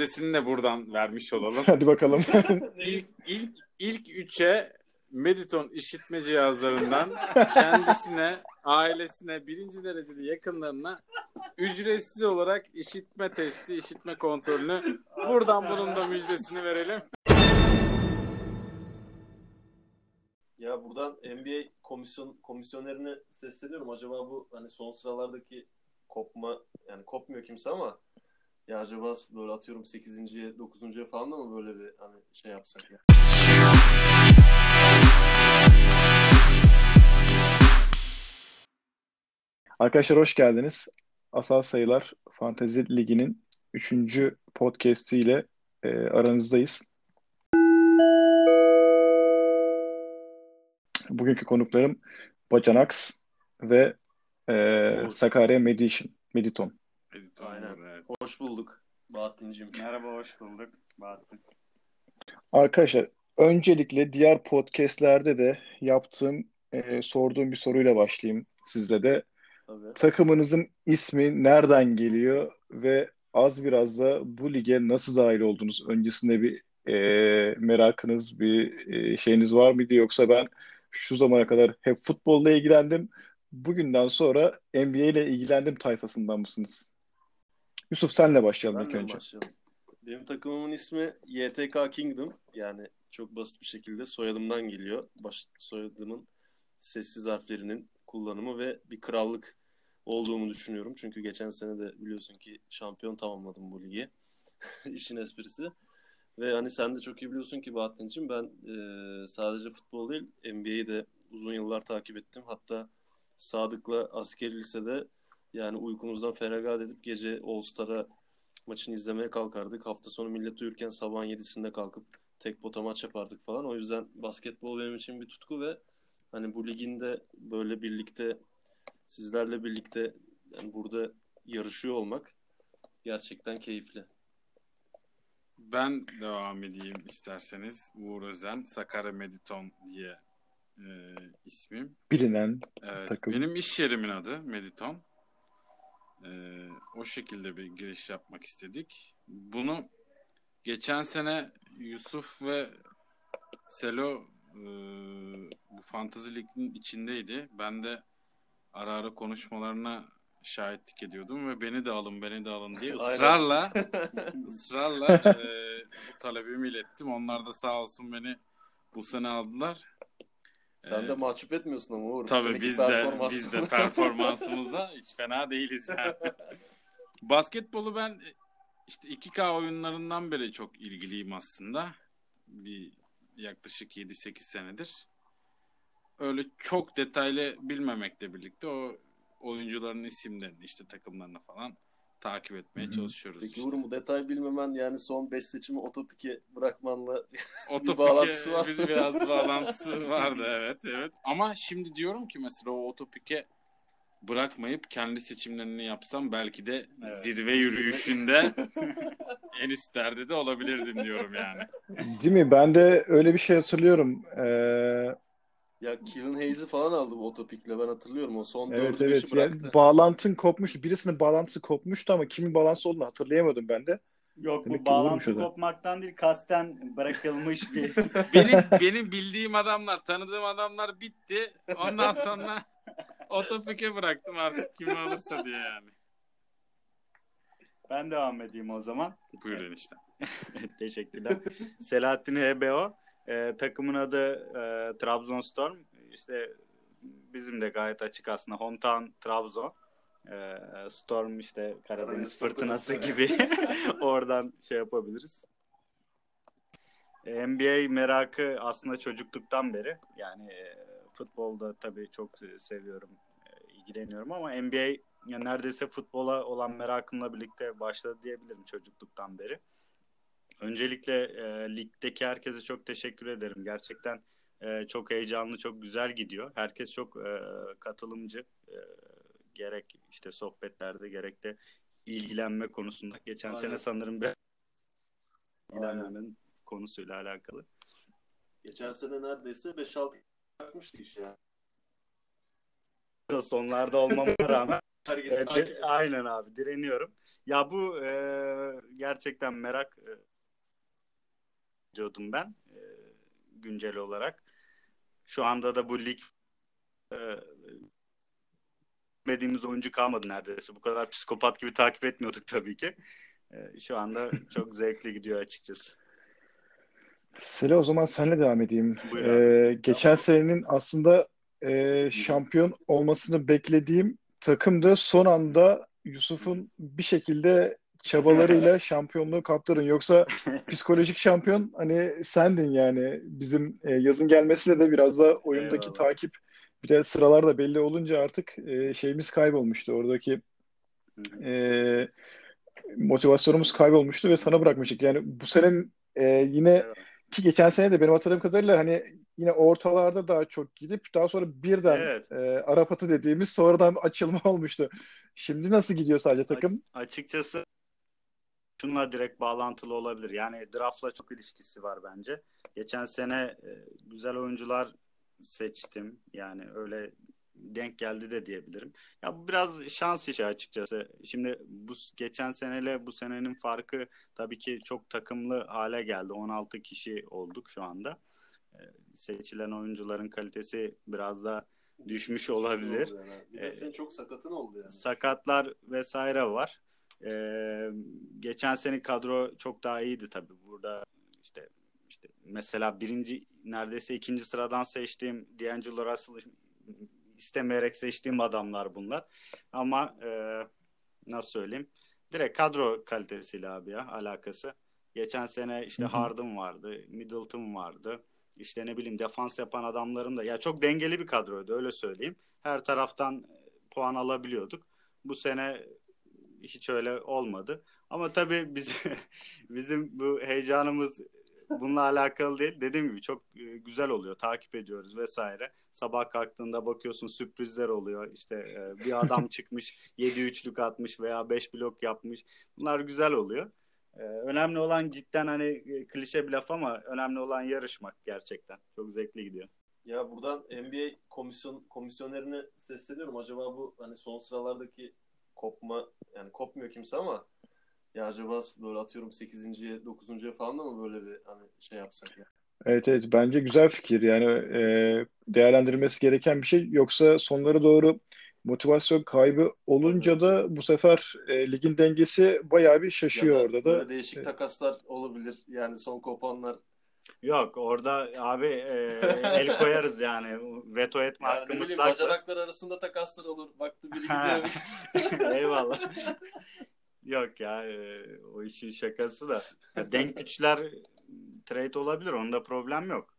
müjdesini de buradan vermiş olalım. Hadi bakalım. İlk ilk ilk üçe Mediton işitme cihazlarından kendisine, ailesine, birinci dereceli yakınlarına ücretsiz olarak işitme testi, işitme kontrolünü buradan bunun da müjdesini verelim. Ya buradan NBA komisyon komisyonerine sesleniyorum. Acaba bu hani son sıralardaki kopma yani kopmuyor kimse ama ya acaba böyle atıyorum 8. 9. falan da mı böyle bir hani şey yapsak ya? Arkadaşlar hoş geldiniz. Asal Sayılar Fantezi Ligi'nin 3. podcast ile e, aranızdayız. Bugünkü konuklarım Bacanax ve e, Olur. Sakarya Medition, Mediton. Mediton Aynen. evet. Hoş bulduk Bahattin'cim. Merhaba, hoş bulduk. Bahattin. Arkadaşlar öncelikle diğer podcastlerde de yaptığım, e, sorduğum bir soruyla başlayayım sizle de. Tabii. Takımınızın ismi nereden geliyor ve az biraz da bu lige nasıl dahil oldunuz? Öncesinde bir e, merakınız, bir e, şeyiniz var mıydı? Yoksa ben şu zamana kadar hep futbolla ilgilendim. Bugünden sonra NBA ile ilgilendim tayfasından mısınız? Yusuf senle başlayalım ilk Ben de önce. başlayalım. Benim takımımın ismi YTK Kingdom. Yani çok basit bir şekilde soyadımdan geliyor. Baş, soyadımın sessiz harflerinin kullanımı ve bir krallık olduğumu düşünüyorum. Çünkü geçen sene de biliyorsun ki şampiyon tamamladım bu ligi. İşin esprisi. Ve hani sen de çok iyi biliyorsun ki Bahattin'cim ben e, sadece futbol değil NBA'yi de uzun yıllar takip ettim. Hatta Sadık'la askeri lisede yani uykumuzdan feragat edip gece All Star'a maçını izlemeye kalkardık. Hafta sonu millet uyurken sabahın yedisinde kalkıp tek pota maç yapardık falan. O yüzden basketbol benim için bir tutku ve hani bu liginde böyle birlikte sizlerle birlikte yani burada yarışıyor olmak gerçekten keyifli. Ben devam edeyim isterseniz. Uğur Özen, Sakarya Mediton diye e, ismim. Bilinen Evet, Takım. benim iş yerimin adı Mediton. E, o şekilde bir giriş yapmak istedik. Bunu geçen sene Yusuf ve Selo e, bu Fantasy Lig'in içindeydi. Ben de ara ara konuşmalarına şahitlik ediyordum ve beni de alın beni de alın diye ısrarla ısrarla e, bu talebimi ilettim. Onlar da sağ olsun beni bu sene aldılar. Sen Ee, de mahcup etmiyorsun ama Uğur. Tabii Seninki biz de biz de performansımızda hiç fena değiliz yani. Basketbolu ben e, işte 2K oyunlarından beri çok ilgiliyim aslında. Bir yaklaşık 7-8 senedir. Öyle çok detaylı bilmemekle birlikte o oyuncuların isimlerini işte takımlarını falan takip etmeye Hı hı. çalışıyoruz. Peki işte. Uğur bu detay bilmemen yani son 5 seçimi otopike bırakmanla Otopike bağlantısı var. bir- biraz bağlantısı vardı evet evet. Ama şimdi diyorum ki mesela o otopike bırakmayıp kendi seçimlerini yapsam belki de Evet. zirve yürüyüşünde en üstlerde de olabilirdim diyorum yani. Değil mi? Ben de öyle bir şey hatırlıyorum. Ee, ya Kevin Hayes'i falan aldı bu otopikle ben hatırlıyorum o son evet 4'ü evet. 5'i Yani bıraktı. bağlantın kopmuş. Birisinin bağlantısı kopmuştu ama kimin bağlantısı olduğunu hatırlayamadım ben de. Yok Demek bu bağlantı da. kopmaktan değil, kasten bırakılmış bir Benim benim bildiğim adamlar, tanıdığım adamlar bitti. Ondan sonra otopike bıraktım artık kimi alırsa diye yani. Ben devam edeyim o zaman. Buyurun işte. Teşekkürler. Selahattin HBO. Ee, takımın adı e, Trabzonstorm. İşte bizim de gayet açık aslında. Hometown Trabzon. Ee, Storm işte Karadeniz Karadeniz fırtınası fırtınası. gibi oradan şey yapabiliriz. NBA merakı aslında çocukluktan beri. Yani e, futbolda tabii çok seviyorum, e, ilgileniyorum ama NBA ya neredeyse futbola olan merakımla birlikte başladı diyebilirim çocukluktan beri. Öncelikle e, ligdeki herkese çok teşekkür ederim. Gerçekten e, çok heyecanlı, çok güzel gidiyor. Herkes çok e, katılımcı. E, gerek işte sohbetlerde gerek de ilgilenme konusunda. Geçen Aynen. sene sanırım bir ilgilenmenin konusuyla alakalı. Geçen sene neredeyse 5-6 bırakmıştı iş ya. Sonlarda olmama rağmen Evet, aynen abi direniyorum. Ya bu e, gerçekten merak e, diyordum ben e, güncel olarak. Şu anda da bu lig e, bilmediğimiz oyuncu kalmadı neredeyse. Bu kadar psikopat gibi takip etmiyorduk tabii ki. E, şu anda çok zevkli gidiyor açıkçası. Sele o zaman senle devam edeyim. Buyur Ee, geçen senenin aslında e, şampiyon olmasını beklediğim takım da son anda Yusuf'un bir şekilde çabalarıyla şampiyonluğu kaptırın. Yoksa psikolojik şampiyon hani sendin yani. Bizim e, yazın gelmesiyle de biraz da oyundaki Eyvallah. takip bir de sıralar da belli olunca artık e, şeyimiz kaybolmuştu. Oradaki e, motivasyonumuz kaybolmuştu ve sana bırakmıştık. Yani bu senin e, yine Eyvallah. ki geçen sene de benim hatırladığım kadarıyla hani yine ortalarda daha çok gidip daha sonra birden Evet. e, Arap atı dediğimiz sonradan açılma olmuştu. Şimdi nasıl gidiyor sadece takım? Açıkçası şununla direkt bağlantılı olabilir. Yani draftla çok ilişkisi var bence. Geçen sene e, güzel oyuncular seçtim. Yani öyle denk geldi de diyebilirim. Ya bu biraz şans işi açıkçası. Şimdi bu geçen seneyle bu senenin farkı tabii ki çok takımlı hale geldi. 16 kişi olduk şu anda. E, seçilen oyuncuların kalitesi biraz da düşmüş olabilir. Yani. Bir de Ee, senin çok sakatın oldu yani. sakatlar vesaire var. Ee, geçen sene kadro çok daha iyiydi tabii. Burada işte işte mesela birinci neredeyse ikinci sıradan seçtiğim D'Angelo Russell istemeyerek seçtiğim adamlar bunlar. Ama e, nasıl söyleyeyim? Direkt kadro kalitesiyle abi ya alakası. Geçen sene işte. Harden vardı, Middleton vardı. İşte ne bileyim defans yapan adamların da ya çok dengeli bir kadroydu öyle söyleyeyim. Her taraftan puan alabiliyorduk. Bu sene hiç öyle olmadı. Ama tabii biz, bizim bu heyecanımız bununla alakalı değil. Dediğim gibi çok e, güzel oluyor. Takip ediyoruz vesaire. Sabah kalktığında bakıyorsun sürprizler oluyor. İşte e, bir adam çıkmış 7 üçlük atmış veya 5 blok yapmış. Bunlar güzel oluyor. E, Önemli olan cidden hani klişe bir laf ama önemli olan yarışmak gerçekten. Çok zevkli gidiyor. Ya buradan NBA komisyon komisyonerine sesleniyorum. Acaba bu hani son sıralardaki kopma yani kopmuyor kimse ama ya acaba böyle atıyorum 8.ye 9.ya falan da mı böyle bir hani şey yapsak ya? Evet evet bence güzel fikir yani e, değerlendirilmesi gereken bir şey yoksa sonlara doğru motivasyon kaybı olunca da bu sefer e, ligin dengesi bayağı bir şaşıyor Ya da orada böyle da. değişik takaslar olabilir. Yani son kopanlar Yok orada abi e, el koyarız yani. Veto etme yani hakkımız saklı. bacanaklar arasında takaslar olur. Baktı biri gidiyor. Eyvallah. Yok ya e, o işin şakası da. Ya, denk güçler trade olabilir. Onda problem yok.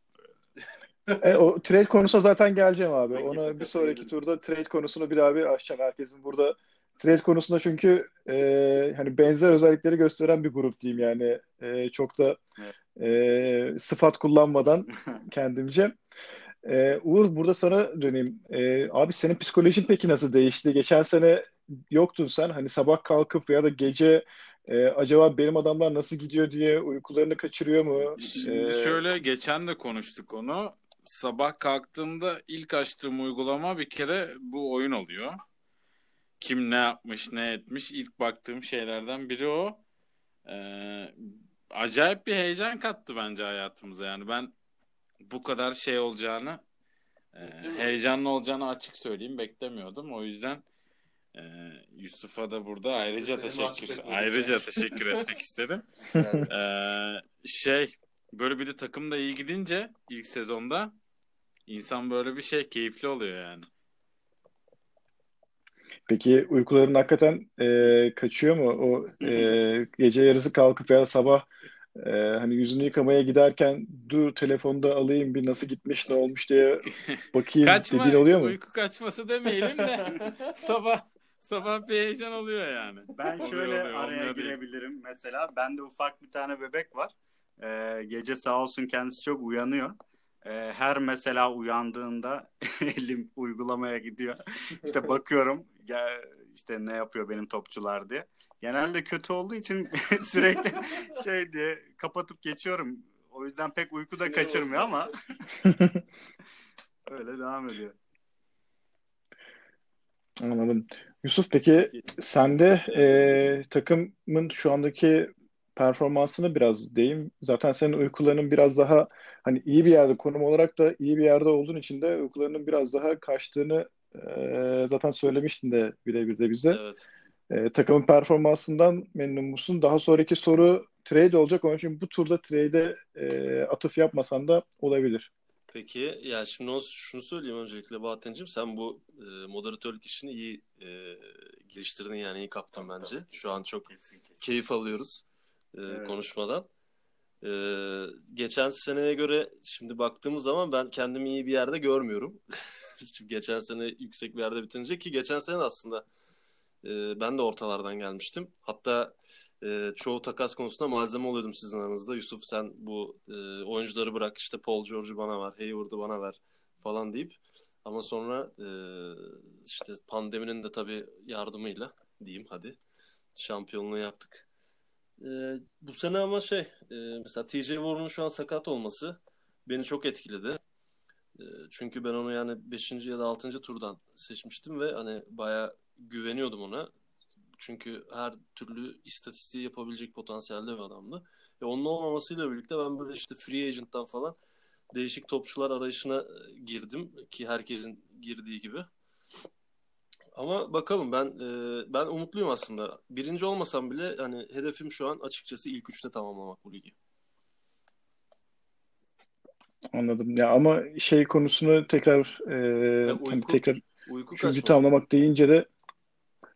E, o trade konusuna zaten geleceğim abi. Peki, Ona bir sonraki turda trade konusunu bir abi açacağım. Herkesin burada trade konusunda çünkü e, hani benzer özellikleri gösteren bir grup diyeyim yani. E, çok da e, sıfat kullanmadan kendimce. E, Uğur burada sana döneyim. E, abi senin psikolojin peki nasıl değişti? Geçen sene yoktun sen. Hani sabah kalkıp ya da gece e, acaba benim adamlar nasıl gidiyor diye uykularını kaçırıyor mu? Şimdi E, şöyle geçen de konuştuk onu. Sabah kalktığımda ilk açtığım uygulama bir kere bu oyun oluyor. Kim ne yapmış, ne etmiş ilk baktığım şeylerden biri o. Ee, acayip bir heyecan kattı bence hayatımıza. Yani ben bu kadar şey olacağını, e, heyecanlı olacağını açık söyleyeyim beklemiyordum. O yüzden e, Yusuf'a da burada ayrıca Seni teşekkür ayrıca teşekkür etmek isterim. Yani Ee, şey böyle bir de takım da iyi gidince ilk sezonda insan böyle bir şey keyifli oluyor yani. Peki uykuların hakikaten e, kaçıyor mu? O e, gece yarısı kalkıp ya da sabah e, hani yüzünü yıkamaya giderken dur telefonda alayım bir nasıl gitmiş ne olmuş diye bakayım Kaçma dediğin oluyor mu? uyku kaçması demeyelim de sabah sabah bir heyecan oluyor yani. Ben Oluyor, şöyle oluyor, araya olmuyor değil. girebilirim. Mesela bende ufak bir tane bebek var. Ee, gece sağ olsun kendisi çok uyanıyor. Ee, her mesela uyandığında elim uygulamaya gidiyor. İşte bakıyorum ya işte ne yapıyor benim topçular diye. Genelde kötü olduğu için sürekli şey diye kapatıp geçiyorum. O yüzden pek uyku da Sinir kaçırmıyor ama öyle devam ediyor. Anladım. Yusuf peki sende Evet. e, takımın şu andaki performansını biraz deyim. Zaten senin uykularının biraz daha hani iyi bir yerde konum olarak da iyi bir yerde olduğun için de uykularının biraz daha kaçtığını e, zaten söylemiştin de birebir de bize. Evet. E, takımın performansından memnun musun? Daha sonraki soru trade olacak. Onun için bu turda trade'e e, atıf yapmasan da olabilir. Peki ya şimdi şunu söyleyeyim öncelikle Bahattin'cim sen bu e, moderatörlük işini iyi e, geliştirdin yani iyi kaptın bence. tabii, Şu an çok Kesin kesin. keyif alıyoruz e, Evet. konuşmadan. E, geçen seneye göre şimdi baktığımız zaman ben kendimi iyi bir yerde görmüyorum. Çünkü geçen sene yüksek bir yerde bitince ki geçen sene aslında e, ben de ortalardan gelmiştim. Hatta e, çoğu takas konusunda malzeme oluyordum sizin aranızda. Yusuf sen bu e, oyuncuları bırak işte Paul George'u bana ver, Hayward'ı bana ver falan deyip ama sonra e, işte pandeminin de tabii yardımıyla diyeyim hadi şampiyonluğu yaptık. E, bu sene ama şey e, mesela TJ Warren'ın şu an sakat olması beni çok etkiledi. E, çünkü ben onu yani 5. ya da 6. turdan seçmiştim ve hani bayağı güveniyordum ona. Çünkü her türlü istatistiği yapabilecek potansiyelde bir adamdı. Ve onun olmamasıyla birlikte ben böyle işte free agent'tan falan değişik topçular arayışına e, girdim ki herkesin girdiği gibi. Ama bakalım ben e, ben umutluyum aslında. Birinci olmasam bile hani hedefim şu an açıkçası ilk üçte tamamlamak bu ligi. Anladım. Ya ama şey konusunu tekrar e, hani uyku tekrar uyku üçüncü tamamlamak deyince de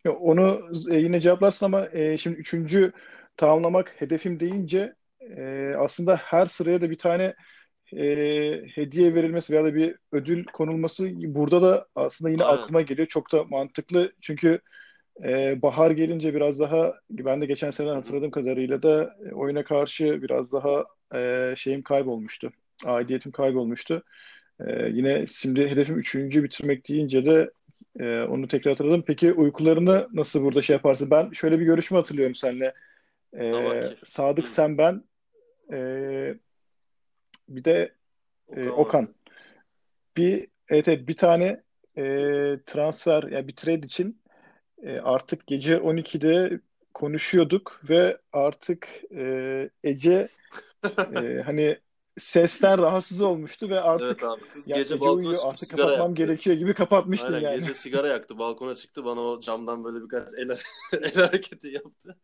ya onu e, yine cevaplarsın ama e, şimdi üçüncü tamamlamak hedefim deyince e, aslında her sıraya da bir tane e, hediye verilmesi veya da bir ödül konulması burada da aslında yine Aynen. aklıma geliyor. Çok da mantıklı çünkü e, bahar gelince biraz daha ben de geçen sene hatırladığım kadarıyla da e, oyuna karşı biraz daha e, şeyim kaybolmuştu. Aidiyetim kaybolmuştu. E, yine şimdi hedefim üçüncü bitirmek deyince de e, onu tekrar hatırladım. Peki uykularını nasıl burada şey yaparsın? Ben şöyle bir görüşme hatırlıyorum seninle. E. Sadık Hı. sen ben e, bir de e, Okan. Bir evet, evet bir tane e, transfer ya yani bir trade için e, artık gece 12'de konuşuyorduk ve artık e, Ece e, hani sesten rahatsız olmuştu ve artık Evet abi kız ya gece Ece balkona artık sigara kapatmam yaktı. gerekiyor gibi kapatmıştın Aynen yani. gece sigara yaktı. Balkona çıktı bana o camdan böyle birkaç el, el hareketi yaptı.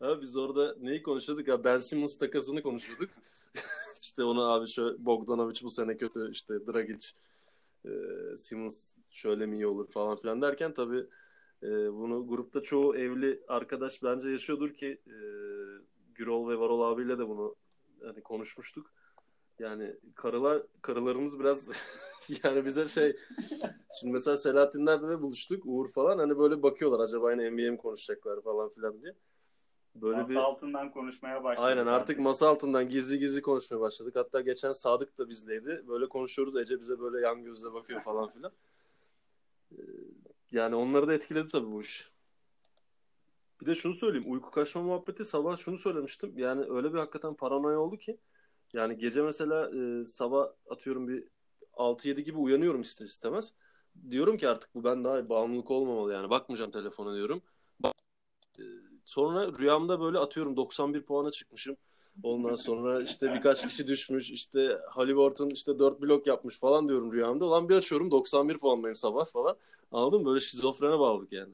Abi biz orada neyi konuşuyorduk ya Ben Simmons takasını konuşuyorduk. İşte onu abi şöyle Bogdanovic bu sene kötü işte Dragic e, Simmons şöyle mi iyi olur falan filan derken tabii e, bunu grupta çoğu evli arkadaş bence yaşıyordur ki e, Gürol ve Varol abiyle de bunu hani konuşmuştuk. Yani karılar karılarımız biraz yani bize şey şimdi mesela Selahattinler'de de buluştuk Uğur falan hani böyle bakıyorlar acaba yine NBA mi konuşacaklar falan filan diye. Böyle Masa bir altından konuşmaya başladık Aynen artık masa altından gizli gizli konuşmaya başladık. Hatta geçen Sadık da bizleydi. Böyle konuşuyoruz. Ece bize böyle yan gözle bakıyor falan filan. Ee, Yani onları da etkiledi tabii bu iş. Bir de şunu söyleyeyim. Uyku kaçma muhabbeti sabah şunu söylemiştim. Yani öyle bir hakikaten paranoya oldu ki. Yani gece mesela e, sabah atıyorum bir 6-7 gibi uyanıyorum ister istemez. Diyorum ki artık bu ben daha bağımlılık olmamalı yani. Bakmayacağım telefona diyorum. Bak, e, sonra rüyamda böyle atıyorum 91 puana çıkmışım. Ondan sonra işte birkaç kişi düşmüş. İşte Halliburton işte 4 blok yapmış falan diyorum rüyamda. Ulan bir açıyorum 91 puandayım sabah falan. Anladın mı? Böyle şizofrene bağladık yani.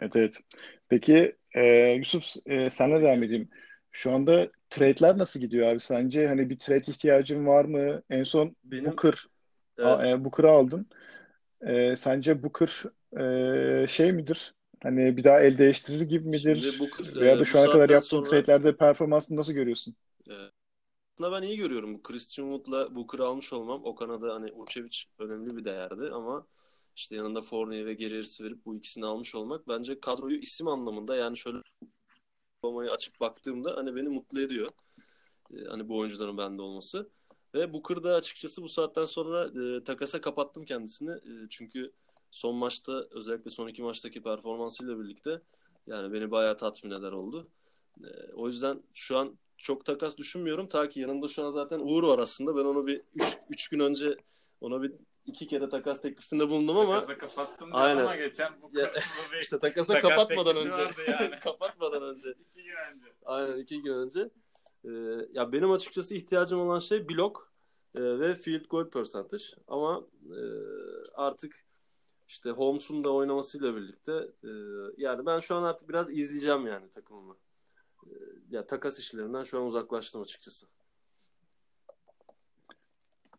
Evet evet. Peki e, Yusuf e, senle devam edeyim. Şu anda trade'ler nasıl gidiyor abi sence? Hani bir trade ihtiyacın var mı? En son Benim Booker evet. a- e, Booker'ı aldın. E, sence Booker e, şey midir? Hani bir daha el değiştirir gibi midir? Booker Veya e, da bu şu ana kadar yaptığın sonra trade'lerde performansını nasıl görüyorsun? e, aslında ben iyi görüyorum. Bu Christian Wood'la Booker'ı almış olmam. O Kanada hani Vucevic önemli bir değerdi ama işte yanında Fournier ve Harris'i verip bu ikisini almış olmak bence kadroyu isim anlamında yani şöyle olmayı açıp baktığımda hani beni mutlu ediyor. E, hani bu oyuncuların bende olması. Ve Booker'da açıkçası bu saatten sonra e, takasa kapattım kendisini. E, çünkü son maçta özellikle son iki maçtaki performansıyla birlikte yani beni bayağı tatmin eder oldu. E, o yüzden şu an çok takas düşünmüyorum. Ta ki yanımda şu an zaten Uğur var aslında. Ben onu bir 3 gün önce ona bir iki kere takas teklifinde bulundum ama Takasa kapattım Aynen. ama geçen bu Ya, bir işte takasa Takas kapatmadan önce. yani. kapatmadan önce. iki gün önce. Aynen iki gün önce. Ee, ya benim açıkçası ihtiyacım olan şey blok e, ve field goal percentage. Ama e, artık işte Holmes'un da oynamasıyla birlikte e, yani ben şu an artık biraz izleyeceğim yani takımımı. E, ya takas işlerinden şu an uzaklaştım açıkçası.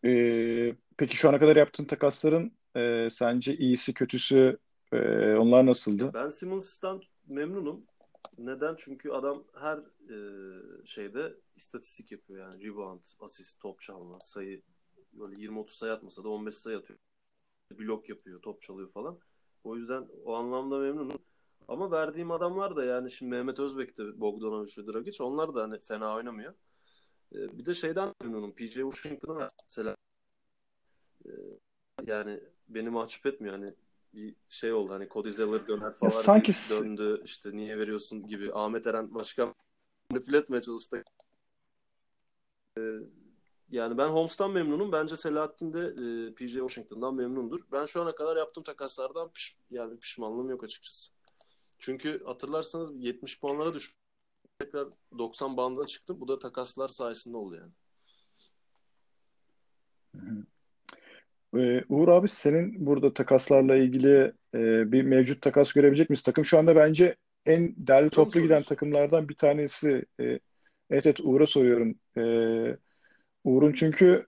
Ee, peki şu ana kadar yaptığın takasların e, sence iyisi kötüsü e, onlar nasıldı? Ben Simmons'tan memnunum. Neden? Çünkü adam her e, şeyde istatistik yapıyor yani. Rebound, asist, top çalma, sayı böyle 20-30 sayı atmasa da 15 sayı atıyor. Blok yapıyor, top çalıyor falan. O yüzden o anlamda memnunum. Ama verdiğim adamlar da yani şimdi Mehmet Özbek de Bogdanovic ve Dragic onlar da hani fena oynamıyor. E, bir de şeyden memnunum. PJ Washington'ı mesela e, yani beni mahcup etmiyor. Hani bir şey oldu hani Cody Zeller döner falan sanki döndü işte niye veriyorsun gibi Ahmet Eren başkan manipüle etmeye çalıştı. Ee, yani ben Holmes'tan memnunum. Bence Selahattin de e, PJ Washington'dan memnundur. Ben şu ana kadar yaptığım takaslardan piş, yani pişmanlığım yok açıkçası. Çünkü hatırlarsanız 70 puanlara düştüm. Tekrar 90 bandına çıktım. Bu da takaslar sayesinde oldu yani. Ee, Uğur abi senin burada takaslarla ilgili e, bir mevcut takas görebilecek miyiz? Takım şu anda bence en derli toplu giden takımlardan bir tanesi. E, evet evet Uğur'a soruyorum. E, Uğur'un çünkü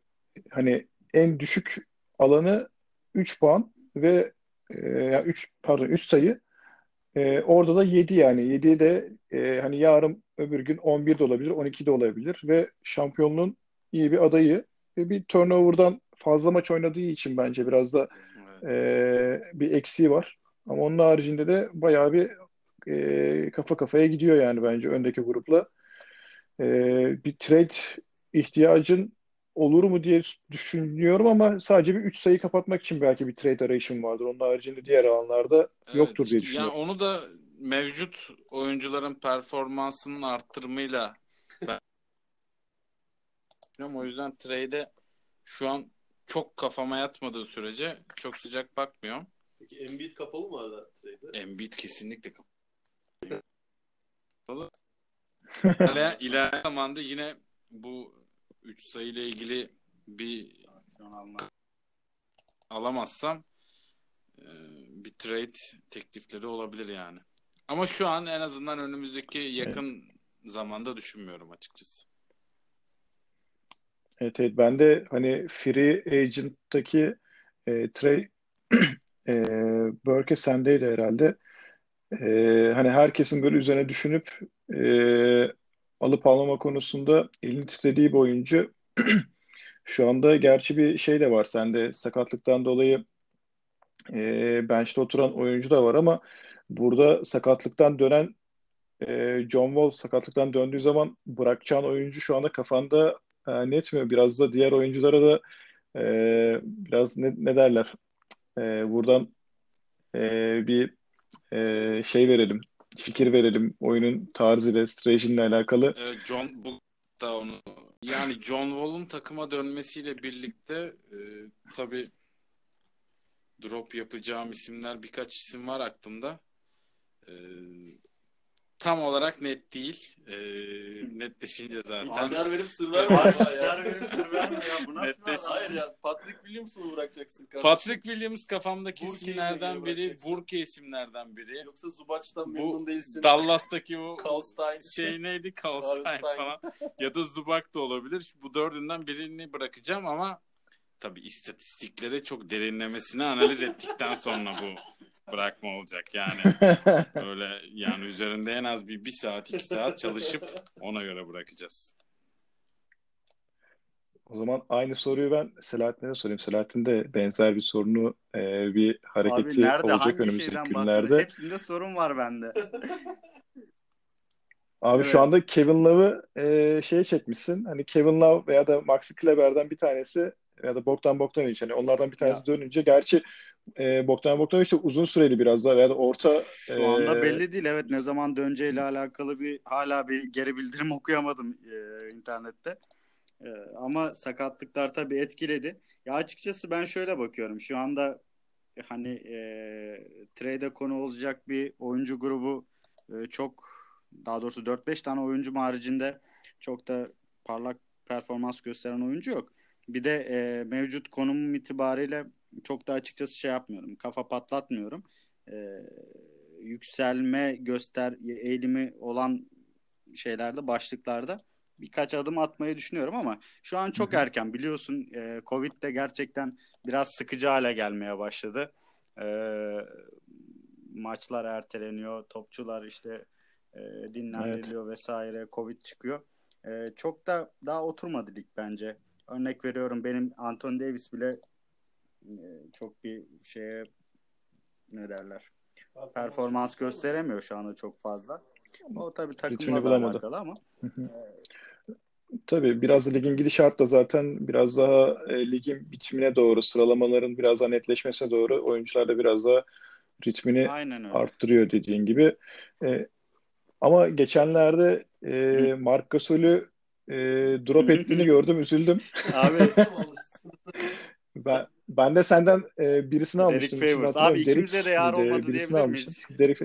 hani en düşük alanı 3 puan ve e, yani 3 pardon 3 sayı. E, orada da 7 yani. 7 de e, hani yarın öbür gün 11 de olabilir, 12 de olabilir ve şampiyonluğun iyi bir adayı ve bir turnover'dan fazla maç oynadığı için bence biraz da e, bir eksiği var. Ama onun haricinde de bayağı bir e, kafa kafaya gidiyor yani bence öndeki grupla. E, bir trade ihtiyacın olur mu diye düşünüyorum ama sadece bir 3 sayı kapatmak için belki bir trade arayışım vardır. Onun haricinde diğer alanlarda Evet, yoktur diye işte yani düşünüyorum. onu da mevcut oyuncuların performansının arttırımıyla ben. O yüzden trade'e şu an çok kafama yatmadığı sürece çok sıcak bakmıyorum. Peki Embiid kapalı mı hala trade'e? Embiid kesinlikle kapalı. İlerleyen zamanda yine bu 3 sayıyla ilgili bir alamazsam e, bir trade teklifleri olabilir yani. Ama şu an en azından önümüzdeki yakın zamanda düşünmüyorum açıkçası. Evet, evet ben de hani Free Agent'taki e, Trey e, Burke sendeydi herhalde. E, hani herkesin böyle üzerine düşünüp e, alıp almama konusunda elini titrediği bir oyuncu. Şu anda gerçi bir şey de var sende sakatlıktan dolayı e, bench'te oturan oyuncu da var ama burada sakatlıktan dönen e, John Wall sakatlıktan döndüğü zaman bırakacağın oyuncu şu anda kafanda e, net mi? Biraz da diğer oyunculara da e, biraz ne, ne derler? E, buradan e, bir e, şey verelim, fikir verelim oyunun tarzıyla, stratejinle alakalı. Evet, John bu da onu yani John Wall'un takıma dönmesiyle birlikte e, tabii drop yapacağım isimler birkaç isim var aklımda. E, tam olarak net değil. E, netleşince zaten. İsimler verip sır Var, verme. sizler benim sır vermiyor ya. Bu nasıl Netleş-? Hayır ya Patrick Williams'ı mı bırakacaksın kardeşim? Patrick Williams kafamdaki Burke'yi mi isimlerden biri? Burke isimlerden biri. Yoksa Zubac'tan Bu memnun değilsin. Dallas'taki o Karl Stein. şey neydi? Carl Carl Stein Stein. falan. Ya da Zubac da olabilir. Şu- Bu dördünden birini bırakacağım ama tabii istatistikleri çok derinlemesine analiz ettikten sonra bu bırakma olacak. Yani öyle yani üzerinde en az bir, bir saat iki saat çalışıp ona göre bırakacağız. O zaman aynı soruyu ben Selahattin'e sorayım. Selahattin de benzer bir sorunu, e, bir Abi hareketi nerede olacak önümüzdeki günlerde. bahsediyor? Hepsinde sorun var bende. Abi Evet. şu anda Kevin Love'ı e, şeye çekmişsin. Hani Kevin Love veya da Maxi Kleber'den bir tanesi ya da Bogdan Bogdanovic hani onlardan bir tanesi Ya. dönünce gerçi e, Bogdan Bogdanovic de uzun süreli biraz daha veya da orta Şu anda e, belli değil. Evet ne zaman döneceğiyle alakalı bir hala bir geri bildirim okuyamadım e, internette. Ee, ama sakatlıklar tabii etkiledi. Ya açıkçası ben şöyle bakıyorum. Şu anda hani e, trade'e konu olacak bir oyuncu grubu e, çok daha doğrusu 4-5 tane oyuncu haricinde çok da parlak performans gösteren oyuncu yok. Bir de e, mevcut konumum itibariyle çok da açıkçası şey yapmıyorum. Kafa patlatmıyorum. E, yükselme göster eğilimi olan şeylerde başlıklarda birkaç adım atmayı düşünüyorum ama şu an çok erken biliyorsun e, Covid de gerçekten biraz sıkıcı hale gelmeye başladı. E, maçlar erteleniyor, topçular işte e, dinlendiriliyor evet. vesaire, Covid çıkıyor. E, çok da daha oturmadı lig bence. Örnek veriyorum benim Anton Davis bile e, çok bir şeye ne derler performans gösteremiyor şu anda çok fazla. O tabii takımla da alakalı ama. Tabii biraz da ligin gidişatla zaten biraz daha e, ligin bitimine doğru sıralamaların biraz daha netleşmesine doğru oyuncular da biraz daha ritmini arttırıyor dediğin gibi. E, ama geçenlerde e, Mark Gasol'ü e, drop ettiğini gördüm, üzüldüm. Abi ben ben de senden e, birisini almıştım. Derek Favors. Abi ikimize de yar olmadı diyebilir miyiz? Derek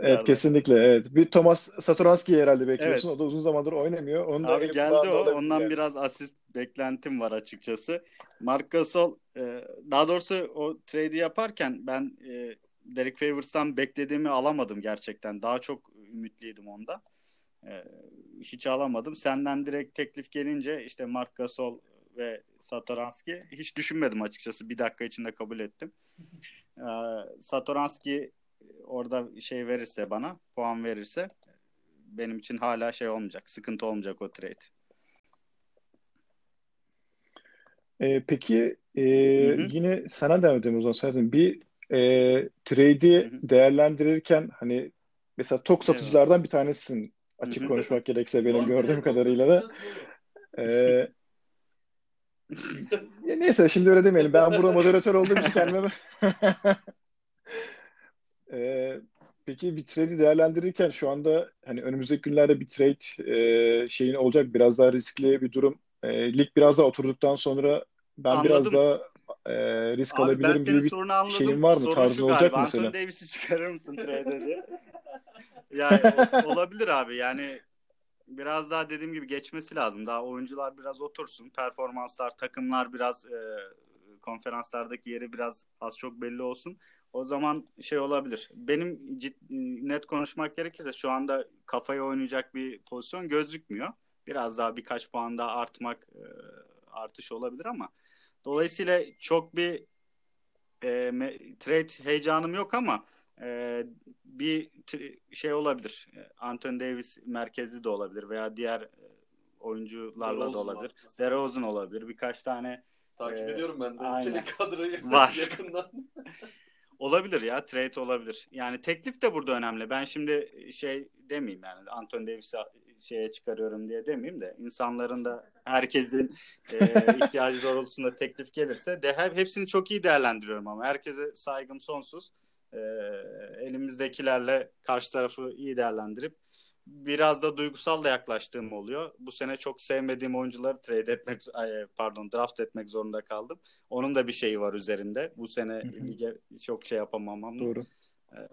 Evet kesinlikle evet. Bir Thomas Satoranski herhalde bekliyorsun. Evet. O da uzun zamandır oynamıyor. Onun Abi geldi o. Ondan yani. biraz asist beklentim var açıkçası. Mark Gasol e, daha doğrusu o trade'i yaparken ben e, Derek Favors'tan beklediğimi alamadım gerçekten. Daha çok ümitliydim onda. E, hiç alamadım. Senden direkt teklif gelince işte Mark Gasol ve Satoranski hiç düşünmedim açıkçası. Bir dakika içinde kabul ettim. Satoranski orada şey verirse bana, puan verirse benim için hala şey olmayacak, sıkıntı olmayacak o trade. E, peki e, yine sana devam edelim o zaman Serhat'ın. Bir e, trade'i değerlendirirken hani mesela tok satıcılardan bir tanesisin. Açık konuşmak gerekse benim gördüğüm kadarıyla da. E, neyse şimdi öyle demeyelim. Ben burada moderatör olduğum için kendime Ee, peki bir trade'i değerlendirirken şu anda hani önümüzdeki günlerde bir trade e, şeyin olacak biraz daha riskli bir durum. E, lig biraz daha oturduktan sonra ben Anladım. biraz daha e, risk Abi alabilirim gibi bir şeyin var mı? Sorun Tarzın olacak galiba. mesela? Anthony Davis'i çıkarır mısın trade'e diye. yani olabilir abi yani biraz daha dediğim gibi geçmesi lazım. Daha oyuncular biraz otursun. Performanslar, takımlar biraz e, konferanslardaki yeri biraz az çok belli olsun. O zaman şey olabilir. Benim cid, net konuşmak gerekirse şu anda kafaya oynayacak bir pozisyon gözükmüyor. Biraz daha birkaç puan daha artmak e, artış olabilir ama dolayısıyla çok bir e, trade heyecanım yok ama e, bir şey olabilir. Anthony Davis merkezli de olabilir veya diğer e, oyuncularla da olabilir. DeRozan olabilir. Birkaç tane Takip e, ediyorum ben de aynen. senin kadroyu var. yakından. olabilir ya trade olabilir. Yani teklif de burada önemli. Ben şimdi şey demeyeyim yani Anthony Davis'i şeye çıkarıyorum diye demeyeyim de insanların da herkesin e, ihtiyacı doğrultusunda teklif gelirse de hep hepsini çok iyi değerlendiriyorum ama herkese saygım sonsuz. E, elimizdekilerle karşı tarafı iyi değerlendirip biraz da duygusal da yaklaştığım oluyor. Bu sene çok sevmediğim oyuncuları trade etmek pardon draft etmek zorunda kaldım. Onun da bir şeyi var üzerinde. Bu sene lige çok şey yapamamam. Doğru. Ee,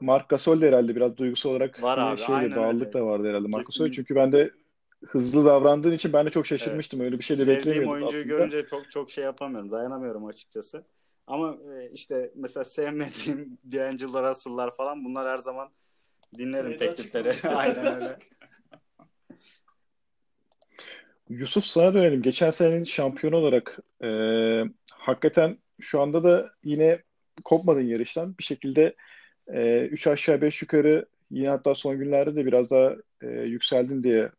Mark Gasol de herhalde biraz duygusal olarak var abi, şeyle bağlılık öyle. da vardı herhalde Mark Gasol. Çünkü ben de hızlı davrandığın için ben de çok şaşırmıştım. Evet. Öyle bir şey de Sevdiğim beklemiyordum oyuncuyu aslında. görünce çok çok şey yapamıyorum. Dayanamıyorum açıkçası. Ama e, işte mesela sevmediğim D'Angelo Russell'lar falan bunlar her zaman Dinlerim teklifleri. Aynen öyle. Yusuf sana dönelim. Geçen senenin şampiyonu olarak e, hakikaten şu anda da yine kopmadın yarıştan. Bir şekilde 3 e, aşağı 5 yukarı yine hatta son günlerde de biraz daha e, yükseldin diye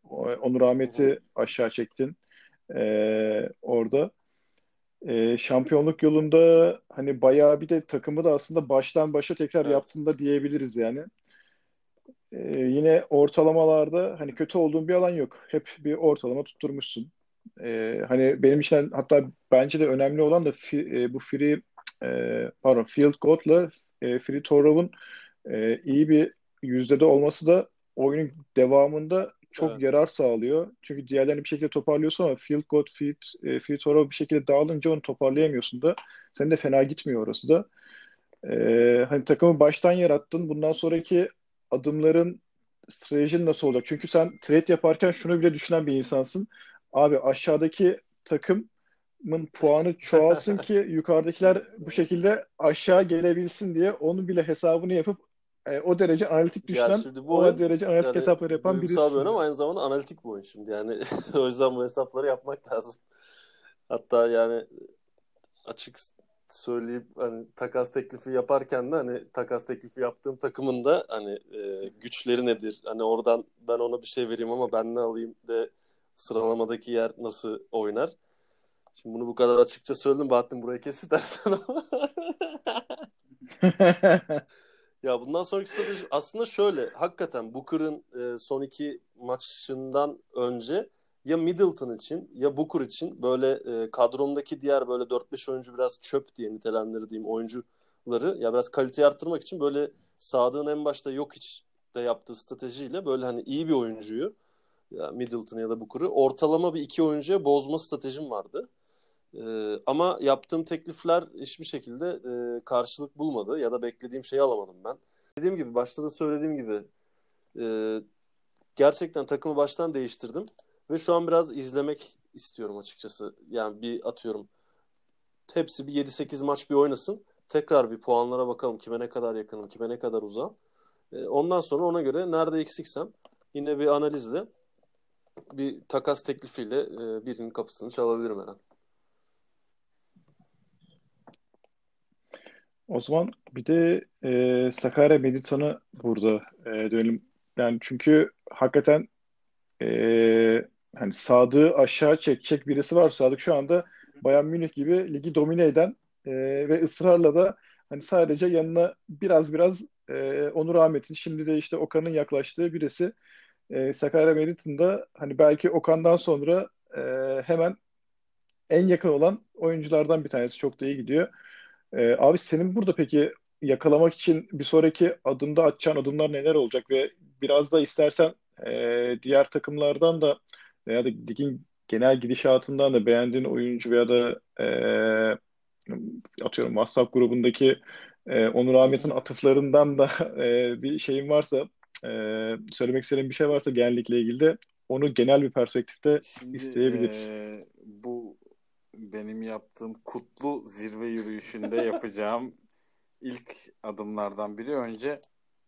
Onur Ahmet'i aşağı çektin e, orada. E, şampiyonluk yolunda hani bayağı bir de takımı da aslında baştan başa tekrar evet. yaptığında diyebiliriz yani. Ee, yine ortalamalarda hani kötü olduğun bir alan yok. Hep bir ortalama tutturmuşsun. Ee, hani benim için hatta bence de önemli olan da fi, e, bu free e, pardon field goal'la e, free throw e, iyi bir yüzdede olması da oyunun devamında çok Evet. yarar sağlıyor. Çünkü diğerlerini bir şekilde toparlıyorsun ama field goal, field, e, field throw bir şekilde dağılınca onu toparlayamıyorsun da. Senin de fena gitmiyor orası da. Ee, hani takımı baştan yarattın. Bundan sonraki adımların stratejin nasıl olacak? Çünkü sen trade yaparken şunu bile düşünen bir insansın. Abi aşağıdaki takımın puanı çoğalsın ki yukarıdakiler bu şekilde aşağı gelebilsin diye onun bile hesabını yapıp e, o derece analitik düşünen, bu o oyun derece analitik yani hesapları yapan duygusal bir oyun ama aynı zamanda analitik bir oyun şimdi. Yani o yüzden bu hesapları yapmak lazım. Hatta yani açık söyleyip hani takas teklifi yaparken de hani takas teklifi yaptığım takımın da hani e, güçleri nedir? Hani oradan ben ona bir şey vereyim ama ben ne alayım de sıralamadaki yer nasıl oynar? Şimdi bunu bu kadar açıkça söyledim. Bahattin burayı kes istersen ama. Ya bundan sonraki strateji aslında şöyle. Hakikaten Booker'ın e, son iki maçından önce ya Middleton için ya Booker için böyle e, kadromdaki diğer böyle 4-5 oyuncu biraz çöp diye nitelendirdiğim oyuncuları ya biraz kaliteyi arttırmak için böyle Sadık'ın en başta yok hiç de yaptığı stratejiyle böyle hani iyi bir oyuncuyu ya Middleton ya da Booker'ı ortalama bir iki oyuncuya bozma stratejim vardı. Ee, ama yaptığım teklifler hiçbir şekilde e, karşılık bulmadı ya da beklediğim şeyi alamadım ben. Dediğim gibi başta da söylediğim gibi e, gerçekten takımı baştan değiştirdim ve şu an biraz izlemek istiyorum açıkçası. Yani bir atıyorum hepsi bir 7-8 maç bir oynasın. Tekrar bir puanlara bakalım kime ne kadar yakınım, kime ne kadar uzağım. E, ondan sonra ona göre nerede eksiksem yine bir analizle bir takas teklifiyle e, birinin kapısını çalabilirim her O zaman bir de e, Sakarya Meditan'ı burada e, dönelim. Yani çünkü hakikaten e, hani Sadık'ı aşağı çekecek birisi var. Sadık şu anda Bayern Münih gibi ligi domine eden e, ve ısrarla da hani sadece yanına biraz biraz e, Onur Ahmet'in şimdi de işte Okan'ın yaklaştığı birisi. E, Sakarya Meditan'da hani belki Okan'dan sonra e, hemen en yakın olan oyunculardan bir tanesi. Çok da iyi gidiyor. Ee, abi senin burada peki yakalamak için bir sonraki adımda atacağın adımlar neler olacak ve biraz da istersen e, diğer takımlardan da veya da ligin genel gidişatından da beğendiğin oyuncu veya da e, atıyorum WhatsApp grubundaki e, Onur Ahmet'in atıflarından da e, bir şeyin varsa e, söylemek istediğin bir şey varsa genellikle ilgili de onu genel bir perspektifte Şimdi isteyebiliriz. eee, bu benim yaptığım kutlu zirve yürüyüşünde yapacağım ilk adımlardan biri önce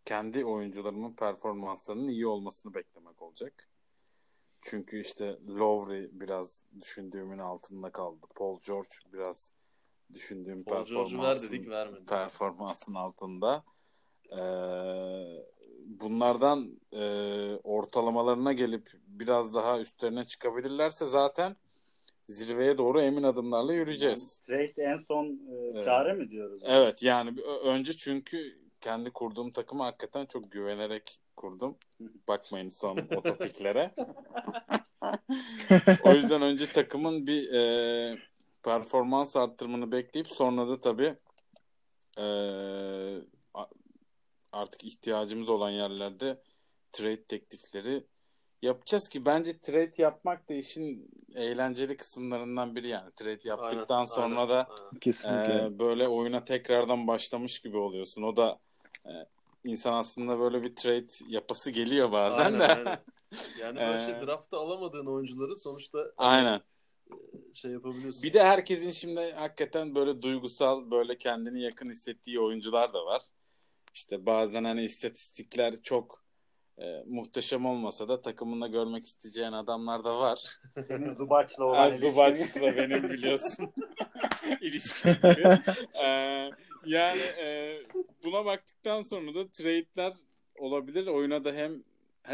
kendi oyuncularımın performanslarının iyi olmasını beklemek olacak. Çünkü işte Lowry biraz düşündüğümün altında kaldı. Paul George biraz düşündüğüm Paul performansın dedik, vermedi. performansın altında. Ee, bunlardan e, ortalamalarına gelip biraz daha üstlerine çıkabilirlerse zaten zirveye doğru emin adımlarla yürüyeceğiz. Trade en son e, Evet. çare mi diyoruz? Evet yani bir- ö- önce çünkü kendi kurduğum takımı hakikaten çok güvenerek kurdum. Bakmayın son o topiklere. o yüzden önce takımın bir e, performans arttırımını bekleyip sonra da tabii e, artık ihtiyacımız olan yerlerde trade teklifleri yapacağız ki bence trade yapmak da işin eğlenceli kısımlarından biri yani. Trade yaptıktan Aynen, sonra aynen, da aynen. Kesinlikle. ee, böyle oyuna tekrardan başlamış gibi oluyorsun. O da e, insan aslında böyle bir trade yapası geliyor bazen Aynen, de. aynen. Yani böyle şey Ee, draftta alamadığın oyuncuları sonuçta Aynen. şey yapabiliyorsun. Bir de herkesin şimdi hakikaten böyle duygusal, böyle kendini yakın hissettiği oyuncular da var. İşte bazen hani istatistikler çok e, muhteşem olmasa da takımında görmek isteyeceğin adamlar da var. Senin Zubac'la olan Az ilişkin. Zubaç'la benim biliyorsun ilişkim gibi. Ee, yani e, buna baktıktan sonra da trade'ler olabilir. Oyuna da hem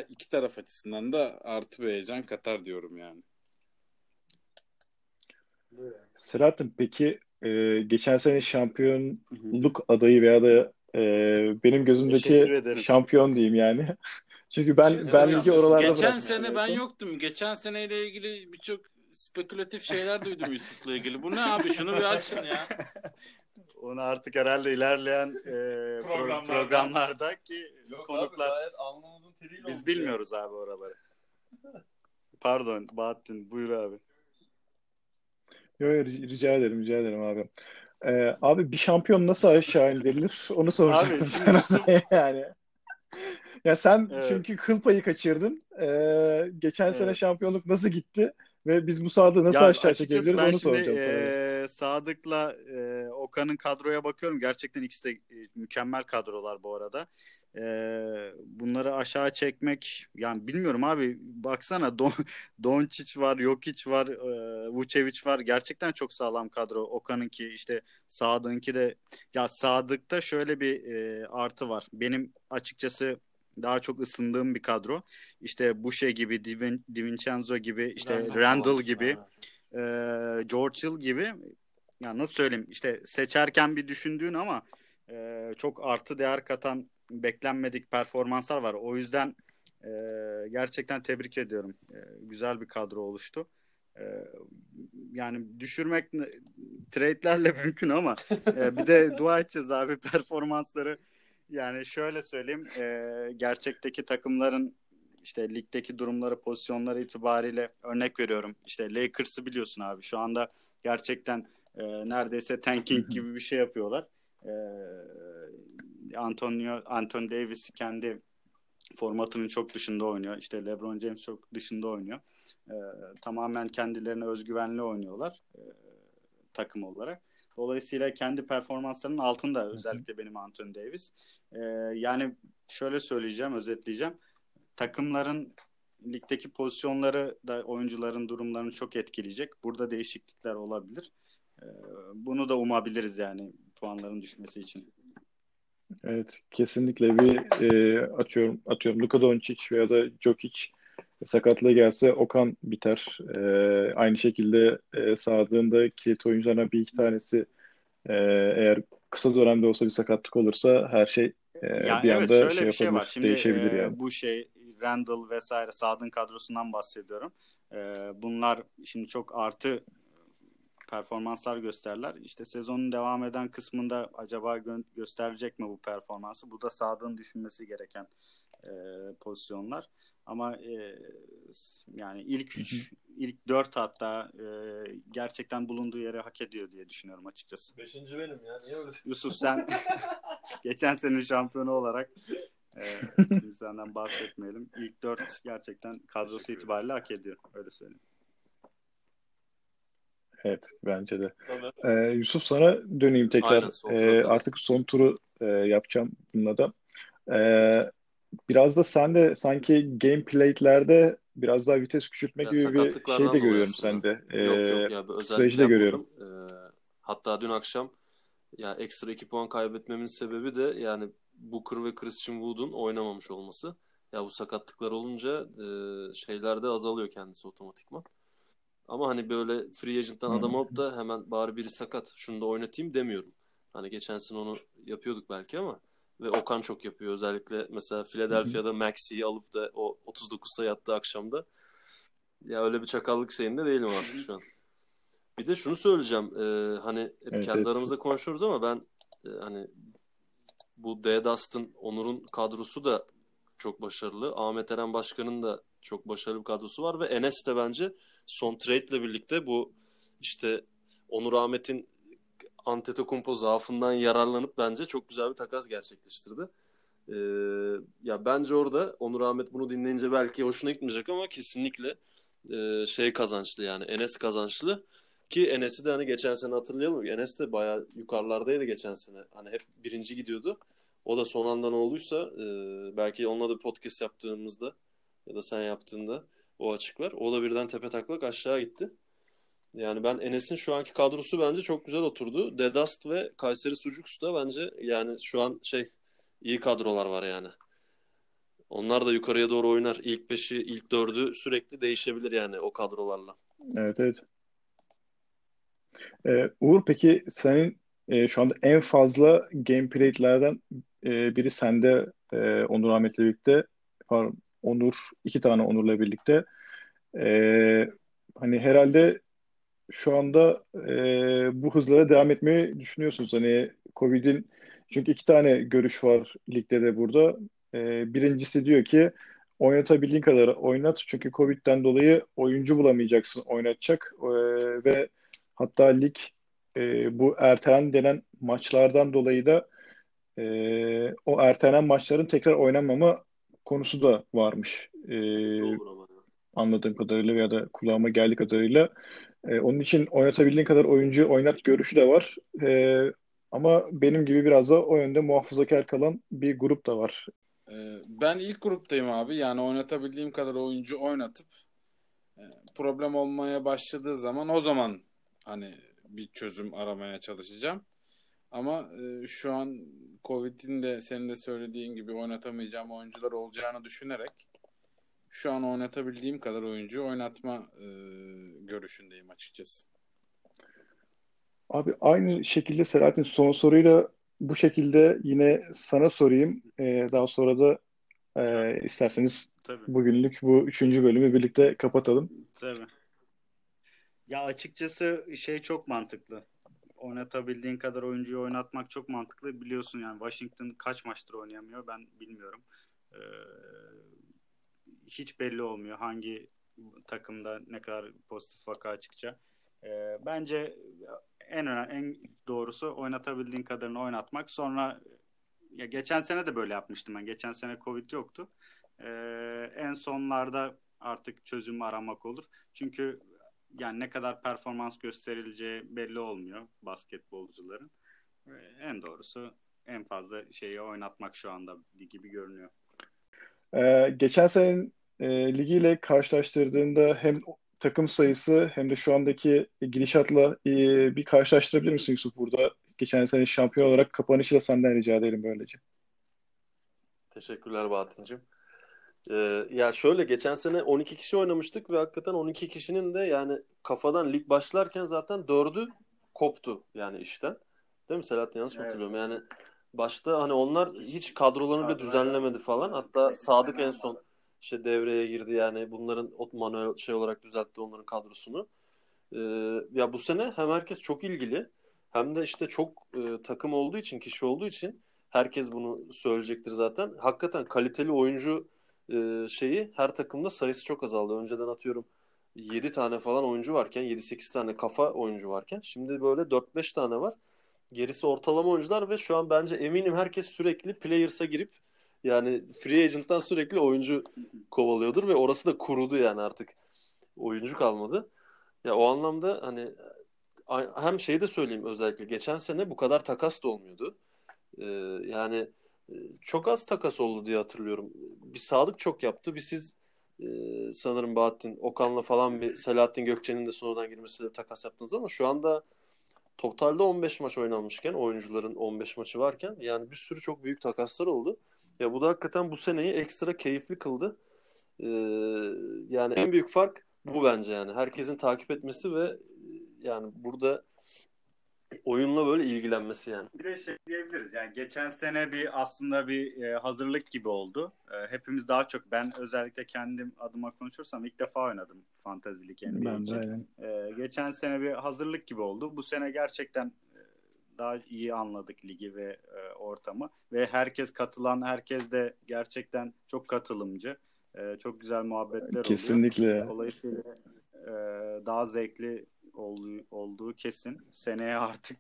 iki taraf açısından da artı bir heyecan katar diyorum yani. Selahattin peki e, geçen sene şampiyonluk adayı veya da e, benim gözümdeki şampiyon diyeyim yani. Çünkü ben Şimdi ben hocam, ligi oralarda Geçen sene en ben yoktum. Geçen seneyle ilgili birçok spekülatif şeyler duydum Yusuf'la ilgili. Bu ne abi? Şunu bir açın ya. Onu artık herhalde ilerleyen e, pro- Programlarda. programlarda ki Yok konuklar abi alnımızın teriyle biz bilmiyoruz abi oraları. Pardon Bahattin buyur abi. Yok yok, rica ederim rica ederim abi. Ee, abi bir şampiyon nasıl aşağı indirilir? Onu soracaktım Abi, sana Yusuf- yani. Ya sen Evet. çünkü kıl payı kaçırdın. Ee, geçen sene Evet. şampiyonluk nasıl gitti? Ve biz bu sahada nasıl Ya aşağı çekebiliriz onu soracağım sana. eee, Sadık'la eee, Okan'ın kadroya bakıyorum. Gerçekten ikisi de e, mükemmel kadrolar bu arada. Eee, bunları aşağı çekmek yani bilmiyorum abi. Baksana Don Doncic var, Jokic var, eee Vucevic var. Gerçekten çok sağlam kadro. Okan'ınki işte Sadık'ınki de ya Sadık'ta şöyle bir eee, artı var. Benim açıkçası daha çok ısındığım bir kadro. İşte Boucher gibi, Divin, DiVincenzo gibi, işte Randall gibi e, George Hill gibi ya nasıl söyleyeyim işte seçerken bir düşündüğün ama e, çok artı değer katan beklenmedik performanslar var. O yüzden e, gerçekten tebrik ediyorum. E, güzel bir kadro oluştu. E, yani düşürmek trade'lerle mümkün ama e, bir de dua edeceğiz abi performansları. Yani şöyle söyleyeyim e, gerçekteki takımların işte ligdeki durumları, pozisyonları itibariyle örnek veriyorum. İşte Lakers'ı biliyorsun abi. Şu anda gerçekten e, neredeyse tanking gibi bir şey yapıyorlar. E, Antonio Anthony Davis kendi formatının çok dışında oynuyor. İşte LeBron James çok dışında oynuyor. E, tamamen kendilerine özgüvenli oynuyorlar e, takım olarak. Dolayısıyla kendi performanslarının altında özellikle benim Anthony Davis. E, yani şöyle söyleyeceğim, özetleyeceğim takımların ligdeki pozisyonları da oyuncuların durumlarını çok etkileyecek. Burada değişiklikler olabilir. Ee, Bunu da umabiliriz yani puanların düşmesi için. Evet, kesinlikle bir e, atıyorum atıyorum Luka Doncic veya da Jokic sakatlığı gelse Okan biter. E, aynı şekilde e, Sadık'ın da kilit oyuncularına bir iki tanesi e, eğer kısa dönemde olsa bir sakatlık olursa her şey e, Yani bir evet anda şöyle şey bir şey var. Şimdi değişebilir e, yani. bu şey Randall vesaire Sadık'ın kadrosundan bahsediyorum. E, bunlar şimdi çok artı performanslar gösterler. İşte sezonun devam eden kısmında acaba gö- gösterecek mi bu performansı? Bu da Sadık'ın düşünmesi gereken e, pozisyonlar. Ama e, yani ilk üç, ilk dört hatta e, gerçekten bulunduğu yere hak ediyor diye düşünüyorum açıkçası. Beşinci benim ya. Niye öyle? Yusuf sen geçen sene şampiyonu olarak e, senden bahsetmeyelim. İlk dört gerçekten kadrosu itibariyle hak ediyor. Öyle söyleyeyim. Evet, bence de. Tabii. Ee, Yusuf sana döneyim tekrar. Aynen, son Ee, artık son turu e, yapacağım bununla da. Ee, biraz da sen de sanki gameplay'lerde biraz daha vites küçültme Ya gibi bir şey de görüyorum sende. Ee, Yok ya süreci de görüyorum. Ee, hatta dün akşam ya ekstra 2 puan kaybetmemin sebebi de yani Booker ve Christian Wood'un oynamamış olması. Ya bu sakatlıklar olunca e, şeyler de azalıyor kendisi otomatikman. Ama hani böyle free agent'tan adam Hmm. alıp da hemen bari biri sakat şunu da oynatayım demiyorum. Hani geçen sene onu yapıyorduk belki ama ve Okan çok yapıyor. Özellikle mesela Philadelphia'da Maxi'yi alıp da o 39 sayı attığı akşamda ya öyle bir çakallık şeyinde değilim artık şu an. Bir de şunu söyleyeceğim. Ee, hani hep Evet, kendi evet. aramızda konuşuyoruz ama ben e, hani bu D. Dust'ın, Onur'un kadrosu da çok başarılı. Ahmet Eren Başkan'ın da çok başarılı bir kadrosu var ve Enes de bence son trade'le birlikte bu işte Onur Ahmet'in Antetokounmpo zaafından yararlanıp bence çok güzel bir takas gerçekleştirdi. Ee, ya bence orada Onur Ahmet bunu dinleyince belki hoşuna gitmeyecek ama kesinlikle e, şey kazançlı yani Enes kazançlı ki Enes'i de hani geçen sene hatırlayalım. Enes de bayağı yukarılardaydı geçen sene. Hani hep birinci gidiyordu. O da son anda ne olduysa e, belki onunla da podcast yaptığımızda ya da sen yaptığında o açıklar. O da birden tepe taklak aşağı gitti. Yani ben Enes'in şu anki kadrosu bence çok güzel oturdu. Dedast ve Kayseri Sucuks da bence yani şu an şey iyi kadrolar var yani. Onlar da yukarıya doğru oynar. İlk beşi, ilk dördü sürekli değişebilir yani o kadrolarla. Evet, evet. Ee, Uğur peki senin e, şu anda en fazla gameplay'lerden e, biri sende e, Onur Ahmet'le birlikte pardon, Onur iki tane Onur'la birlikte Ee, hani herhalde şu anda e, bu hızlara devam etmeyi düşünüyorsunuz. Hani Covid'in çünkü iki tane görüş var ligde de burada. Ee, birincisi diyor ki oynatabildiğin kadar oynat. Çünkü Covid'den dolayı oyuncu bulamayacaksın oynatacak. Ee, ve hatta lig e, bu ertelen denen maçlardan dolayı da e, o ertelenen maçların tekrar oynanmama konusu da varmış. E, anladığım kadarıyla ya da kulağıma geldiği kadarıyla. E, onun için oynatabildiğin kadar oyuncu oynat görüşü de var. E, ama benim gibi biraz da o yönde muhafazakar kalan bir grup da var. Ben ilk gruptayım abi. Yani oynatabildiğim kadar oyuncu oynatıp e, problem olmaya başladığı zaman o zaman hani bir çözüm aramaya çalışacağım. Ama e, şu an Covid'in de senin de söylediğin gibi oynatamayacağım oyuncular olacağını düşünerek şu an oynatabildiğim kadar oyuncu oynatma e, görüşündeyim açıkçası. Abi aynı şekilde Selahattin son soruyla bu şekilde yine sana sorayım. E, daha sonra da e, isterseniz Tabii. bugünlük bu üçüncü bölümü birlikte kapatalım. Tabii. Ya açıkçası şey çok mantıklı. Oynatabildiğin kadar oyuncuyu oynatmak çok mantıklı. Biliyorsun yani Washington kaç maçtır oynayamıyor ben bilmiyorum. Ee, hiç belli olmuyor hangi takımda ne kadar pozitif vaka çıkacak. Ee, bence en önemli, en doğrusu oynatabildiğin kadarını oynatmak. Sonra ya geçen sene de böyle yapmıştım ben. Geçen sene Covid yoktu. Ee, en sonlarda artık çözümü aramak olur. Çünkü yani ne kadar performans gösterileceği belli olmuyor basketbolcuların. Ee, en doğrusu en fazla şeyi oynatmak şu anda gibi görünüyor. E, geçen senenin e, ligiyle karşılaştırdığında hem takım sayısı hem de şu andaki gidişatla e, bir karşılaştırabilir misin Yusuf burada? Geçen sene şampiyon olarak kapanışı da senden rica edelim böylece. Teşekkürler Bahattin'cim. Ee, ya şöyle geçen sene 12 kişi oynamıştık ve hakikaten 12 kişinin de yani kafadan lig başlarken zaten dördü koptu yani işten. Değil mi Selahattin yanlış mı Evet. hatırlıyorum? Yani başta hani onlar hiç kadrolarını bile düzenlemedi falan. Hatta Sadık en son işte devreye girdi yani bunların manuel şey olarak düzeltti onların kadrosunu. Ee, ya bu sene hem herkes çok ilgili hem de işte çok e, takım olduğu için kişi olduğu için herkes bunu söyleyecektir zaten. Hakikaten kaliteli oyuncu e, şeyi her takımda sayısı çok azaldı. Önceden atıyorum 7 tane falan oyuncu varken 7-8 tane kafa oyuncu varken şimdi böyle 4-5 tane var. Gerisi ortalama oyuncular ve şu an bence eminim herkes sürekli players'a girip yani free agent'tan sürekli oyuncu kovalıyordur ve orası da kurudu yani artık. Oyuncu kalmadı. Ya o anlamda hani hem şeyi de söyleyeyim özellikle geçen sene bu kadar takas da olmuyordu. Ee, yani çok az takas oldu diye hatırlıyorum. Bir Sadık çok yaptı. Bir siz e, sanırım Bahattin Okan'la falan bir Selahattin Gökçe'nin de sonradan girmesiyle takas yaptınız ama şu anda totalde 15 maç oynanmışken oyuncuların 15 maçı varken yani bir sürü çok büyük takaslar oldu. Ya bu da hakikaten bu seneyi ekstra keyifli kıldı. Ee, yani en büyük fark bu bence yani. Herkesin takip etmesi ve e, yani burada oyunla böyle ilgilenmesi yani. Bir de şey diyebiliriz yani geçen sene bir aslında bir e, hazırlık gibi oldu. E, hepimiz daha çok ben özellikle kendim adıma konuşursam ilk defa oynadım Fantasy League NBA Ben de için. E, geçen sene bir hazırlık gibi oldu. Bu sene gerçekten e, daha iyi anladık ligi ve e, ortamı ve herkes katılan herkes de gerçekten çok katılımcı. E, çok güzel muhabbetler oluyor. Kesinlikle. Dolayısıyla e, daha zevkli olduğu, olduğu kesin. Seneye artık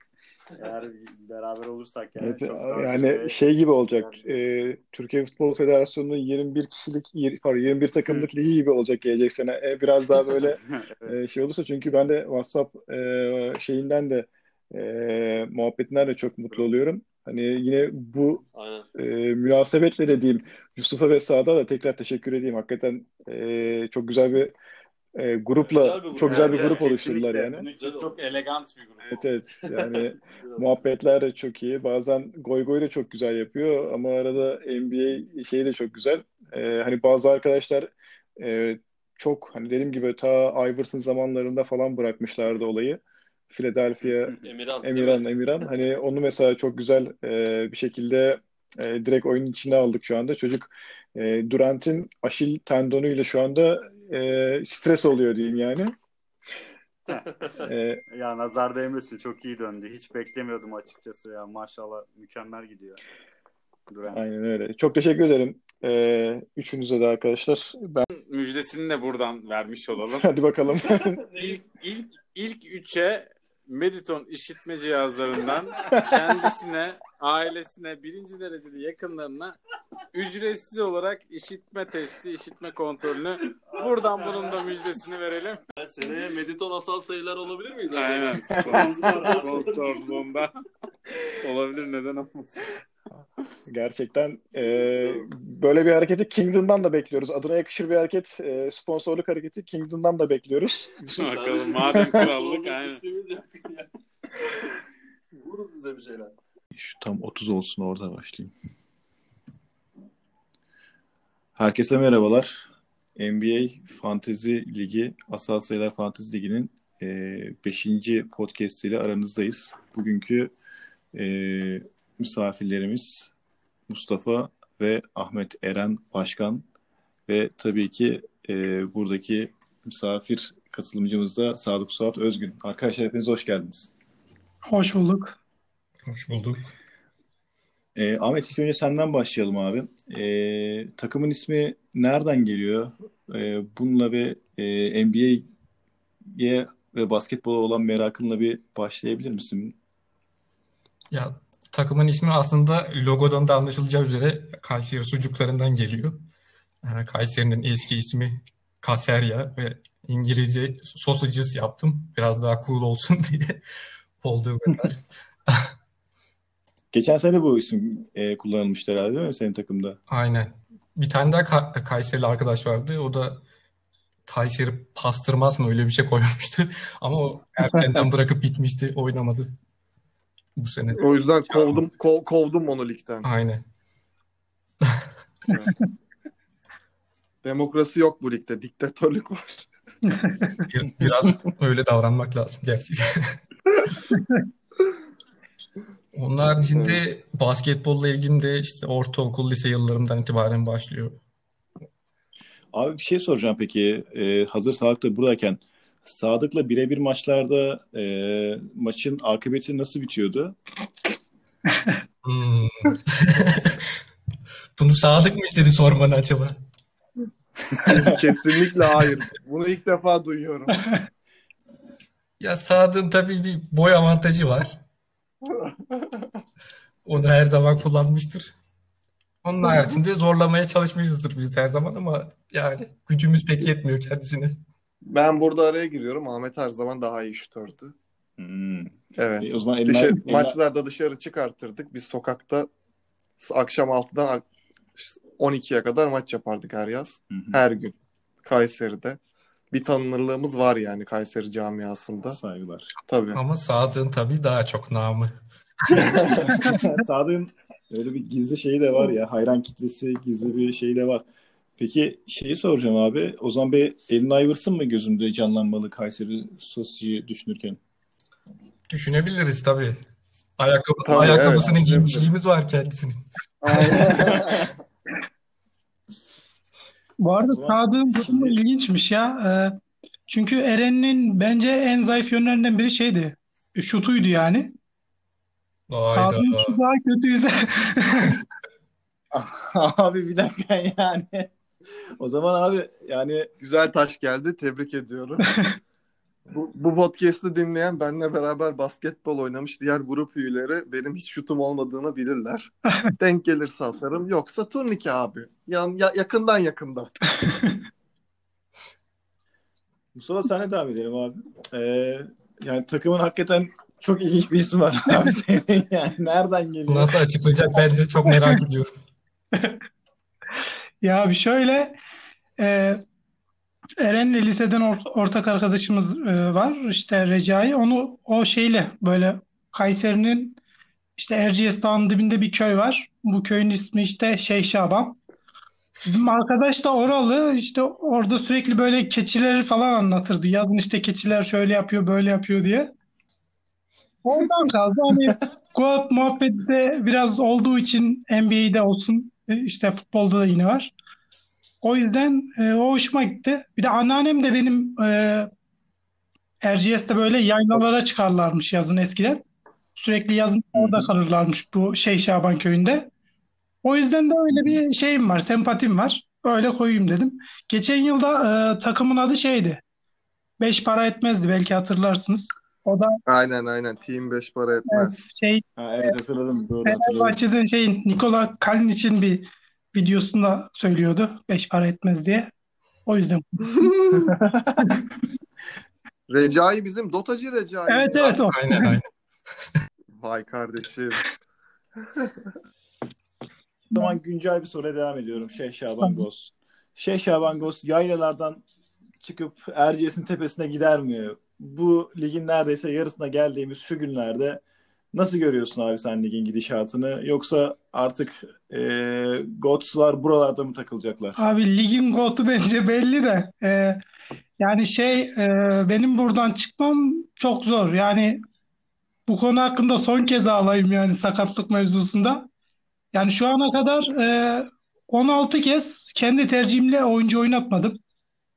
eğer beraber olursak yani Evet, yani şey gibi olacak. e, Türkiye Futbol Federasyonu'nun 21 kişilik, pardon 21 takımlık ligi gibi olacak gelecek sene. E, biraz daha böyle Evet. e, şey olursa çünkü ben de WhatsApp e, şeyinden de e, muhabbetinden de çok mutlu oluyorum. Hani yine bu Aynen. e, münasebetle de diyeyim Yusuf'a ve Sa'da da tekrar teşekkür edeyim. Hakikaten e, çok güzel bir e, grupla Güzel grup. çok güzel bir grup oluşturdular yani. İçin çok elegant bir grup. Evet evet yani muhabbetler de çok iyi. Bazen goy goy da çok güzel yapıyor ama arada NBA şeyi de çok güzel. E, hani bazı arkadaşlar e, çok hani dediğim gibi ta Iverson zamanlarında falan bırakmışlardı olayı. Philadelphia Emirhan. Emirhan, mi? Emirhan. Hani onu mesela çok güzel e, bir şekilde e, direkt oyunun içine aldık şu anda. Çocuk e, Durant'in aşil tendonuyla şu anda e, stres oluyor diyeyim yani. E, Ya nazar değmesin çok iyi döndü. Hiç beklemiyordum açıkçası ya. Maşallah mükemmel gidiyor. Durant. aynen öyle. Çok teşekkür ederim Ee, üçünüze de arkadaşlar. Ben Müjdesini de buradan vermiş olalım. hadi bakalım. İlk, ilk, ilk üçe Mediton işitme cihazlarından kendisine, ailesine, birinci dereceli yakınlarına ücretsiz olarak işitme testi, işitme kontrolünü buradan bunun da müjdesini verelim. Seneye Mediton asal sayılar olabilir miyiz? Aynen. Sponsor, sponsorluğunda olabilir neden olmasın. Gerçekten e, böyle bir hareketi Kingdom'dan da bekliyoruz. Adına yakışır bir hareket, e, sponsorluk hareketi Kingdom'dan da bekliyoruz. Bakalım madem krallık aynen. Vurur bize bir şeyler. Şu tam 30 olsun orada başlayayım. Herkese merhabalar. NBA Fantezi Ligi, Asal Sayılar Fantezi Ligi'nin 5. podcast ile aranızdayız. Bugünkü e, misafirlerimiz Mustafa ve Ahmet Eren Başkan ve tabii ki e, buradaki misafir katılımcımız da Sadık Suat Özgün. Arkadaşlar hepiniz hoş geldiniz. Hoş bulduk. Hoş bulduk. E, Ahmet ilk önce senden başlayalım abi. E, takımın ismi nereden geliyor? E, bununla ve e, NBA'ye ve basketbola olan merakınla bir başlayabilir misin? Ya takımın ismi aslında logodan da anlaşılacağı üzere Kayseri sucuklarından geliyor. Yani Kayseri'nin eski ismi Kaserya ve İngilizce sausages yaptım. Biraz daha cool olsun diye olduğu kadar. Geçen sene bu isim e, kullanılmıştı herhalde değil mi senin takımda? Aynen. Bir tane daha Ka- Kayserili arkadaş vardı. O da Kayseri pastırmaz mı öyle bir şey koymuştu. Ama o erkenden bırakıp gitmişti. Oynamadı bu sene. O yüzden kovdum ko- kovdum onu ligden. Aynen. Demokrasi yok bu ligde. Diktatörlük var. Bir- biraz öyle davranmak lazım gerçekten. Onun haricinde basketbolla ilgim de işte ortaokul, lise yıllarımdan itibaren başlıyor. Abi bir şey soracağım peki. E, hazır Sadık da buradayken Sadık'la birebir maçlarda e, maçın akıbeti nasıl bitiyordu? Hmm. Bunu Sadık mı istedi sormanı acaba? Kesinlikle hayır. Bunu ilk defa duyuyorum. Ya Sadık'ın tabii bir boy avantajı var. Onu her zaman kullanmıştır. Onun haricinde zorlamaya çalışmışızdır biz her zaman ama yani gücümüz pek yetmiyor kendisine. Ben burada araya giriyorum. Ahmet her zaman daha iyi şutördü. Hmm. Evet. E, o zaman Dışarı, eller, eller- maçlarda dışarı çıkartırdık. Biz sokakta akşam 6'dan ak- 12'ye kadar maç yapardık her yaz. Hı hı. Her gün. Kayseri'de. Bir tanınırlığımız var yani Kayseri camiasında. Saygılar. Tabii. Ama Sadık'ın tabii daha çok namı. Sadık'ın öyle bir gizli şeyi de var ya hayran kitlesi gizli bir şeyi de var. Peki şeyi soracağım abi. O zaman bir Allen Iverson mı gözümde canlanmalı Kayseri Sosyi'yi düşünürken? Düşünebiliriz tabii. Ayakkabı, Tabii, ayakkabısını evet, giymişliğimiz var kendisinin. Bu arada Sadık'ın durumu ilginçmiş ya. Ee, çünkü Eren'in bence en zayıf yönlerinden biri şeydi. Şutuydu yani. Hayda. Sadık'ın şutu daha kötüyse abi bir dakika yani. O zaman abi yani Güzel taş geldi. Tebrik ediyorum. Bu, bu podcast'ı dinleyen benle beraber basketbol oynamış diğer grup üyeleri benim hiç şutum olmadığını bilirler. Denk gelirse atarım. Yoksa turnike abi. Yan, ya- yakından yakından. Mustafa senle devam edelim abi. Ee, yani takımın hakikaten çok ilginç bir ismi var abi senin yani. Nereden geliyor? Nasıl açıklayacak ben de çok merak ediyorum. ya bir şöyle e, Eren'le liseden or- ortak arkadaşımız e, var. İşte Recai. Onu o şeyle böyle Kayseri'nin işte Erciyes Dağı'nın dibinde bir köy var. Bu köyün ismi işte Şeyh Şaban. Bizim arkadaş da oralı işte orada sürekli böyle keçileri falan anlatırdı. Yazın işte keçiler şöyle yapıyor böyle yapıyor diye. Oradan kaldı. Hani Goat muhabbeti de biraz olduğu için NBA'de olsun e, işte futbolda da yine var. O yüzden e, o hoşuma gitti. Bir de anneannem de benim e, Erciyes'te böyle yaylalara çıkarlarmış yazın eskiden. Sürekli yazın orada kalırlarmış bu şey Şaban köyünde. O yüzden de öyle bir şeyim var, sempatim var. Öyle koyayım dedim. Geçen yılda e, takımın adı şeydi. Beş para etmezdi belki hatırlarsınız. O da Aynen aynen. Team 5 para evet, etmez. şey Ha, evet hatırladım. Doğru hatırladım. Fenerbahçe'de şeyin Nikola Kalinic'in bir videosunda söylüyordu. Beş para etmez diye. O yüzden. Recai bizim Dotacı Recai. Evet evet o. Aynen aynen. Vay kardeşim. O zaman güncel bir soruya devam ediyorum. Şey Şaban Goz. Şey Şaban Goz yaylalardan çıkıp Erciyes'in tepesine gider mi? Bu ligin neredeyse yarısına geldiğimiz şu günlerde nasıl görüyorsun abi sen ligin gidişatını? Yoksa artık e, Gots'lar buralarda mı takılacaklar? Abi ligin gotu bence belli de e, yani şey e, benim buradan çıkmam çok zor. Yani bu konu hakkında son kez ağlayayım yani sakatlık mevzusunda. Yani şu ana kadar e, 16 kez kendi tercihimle oyuncu oynatmadım.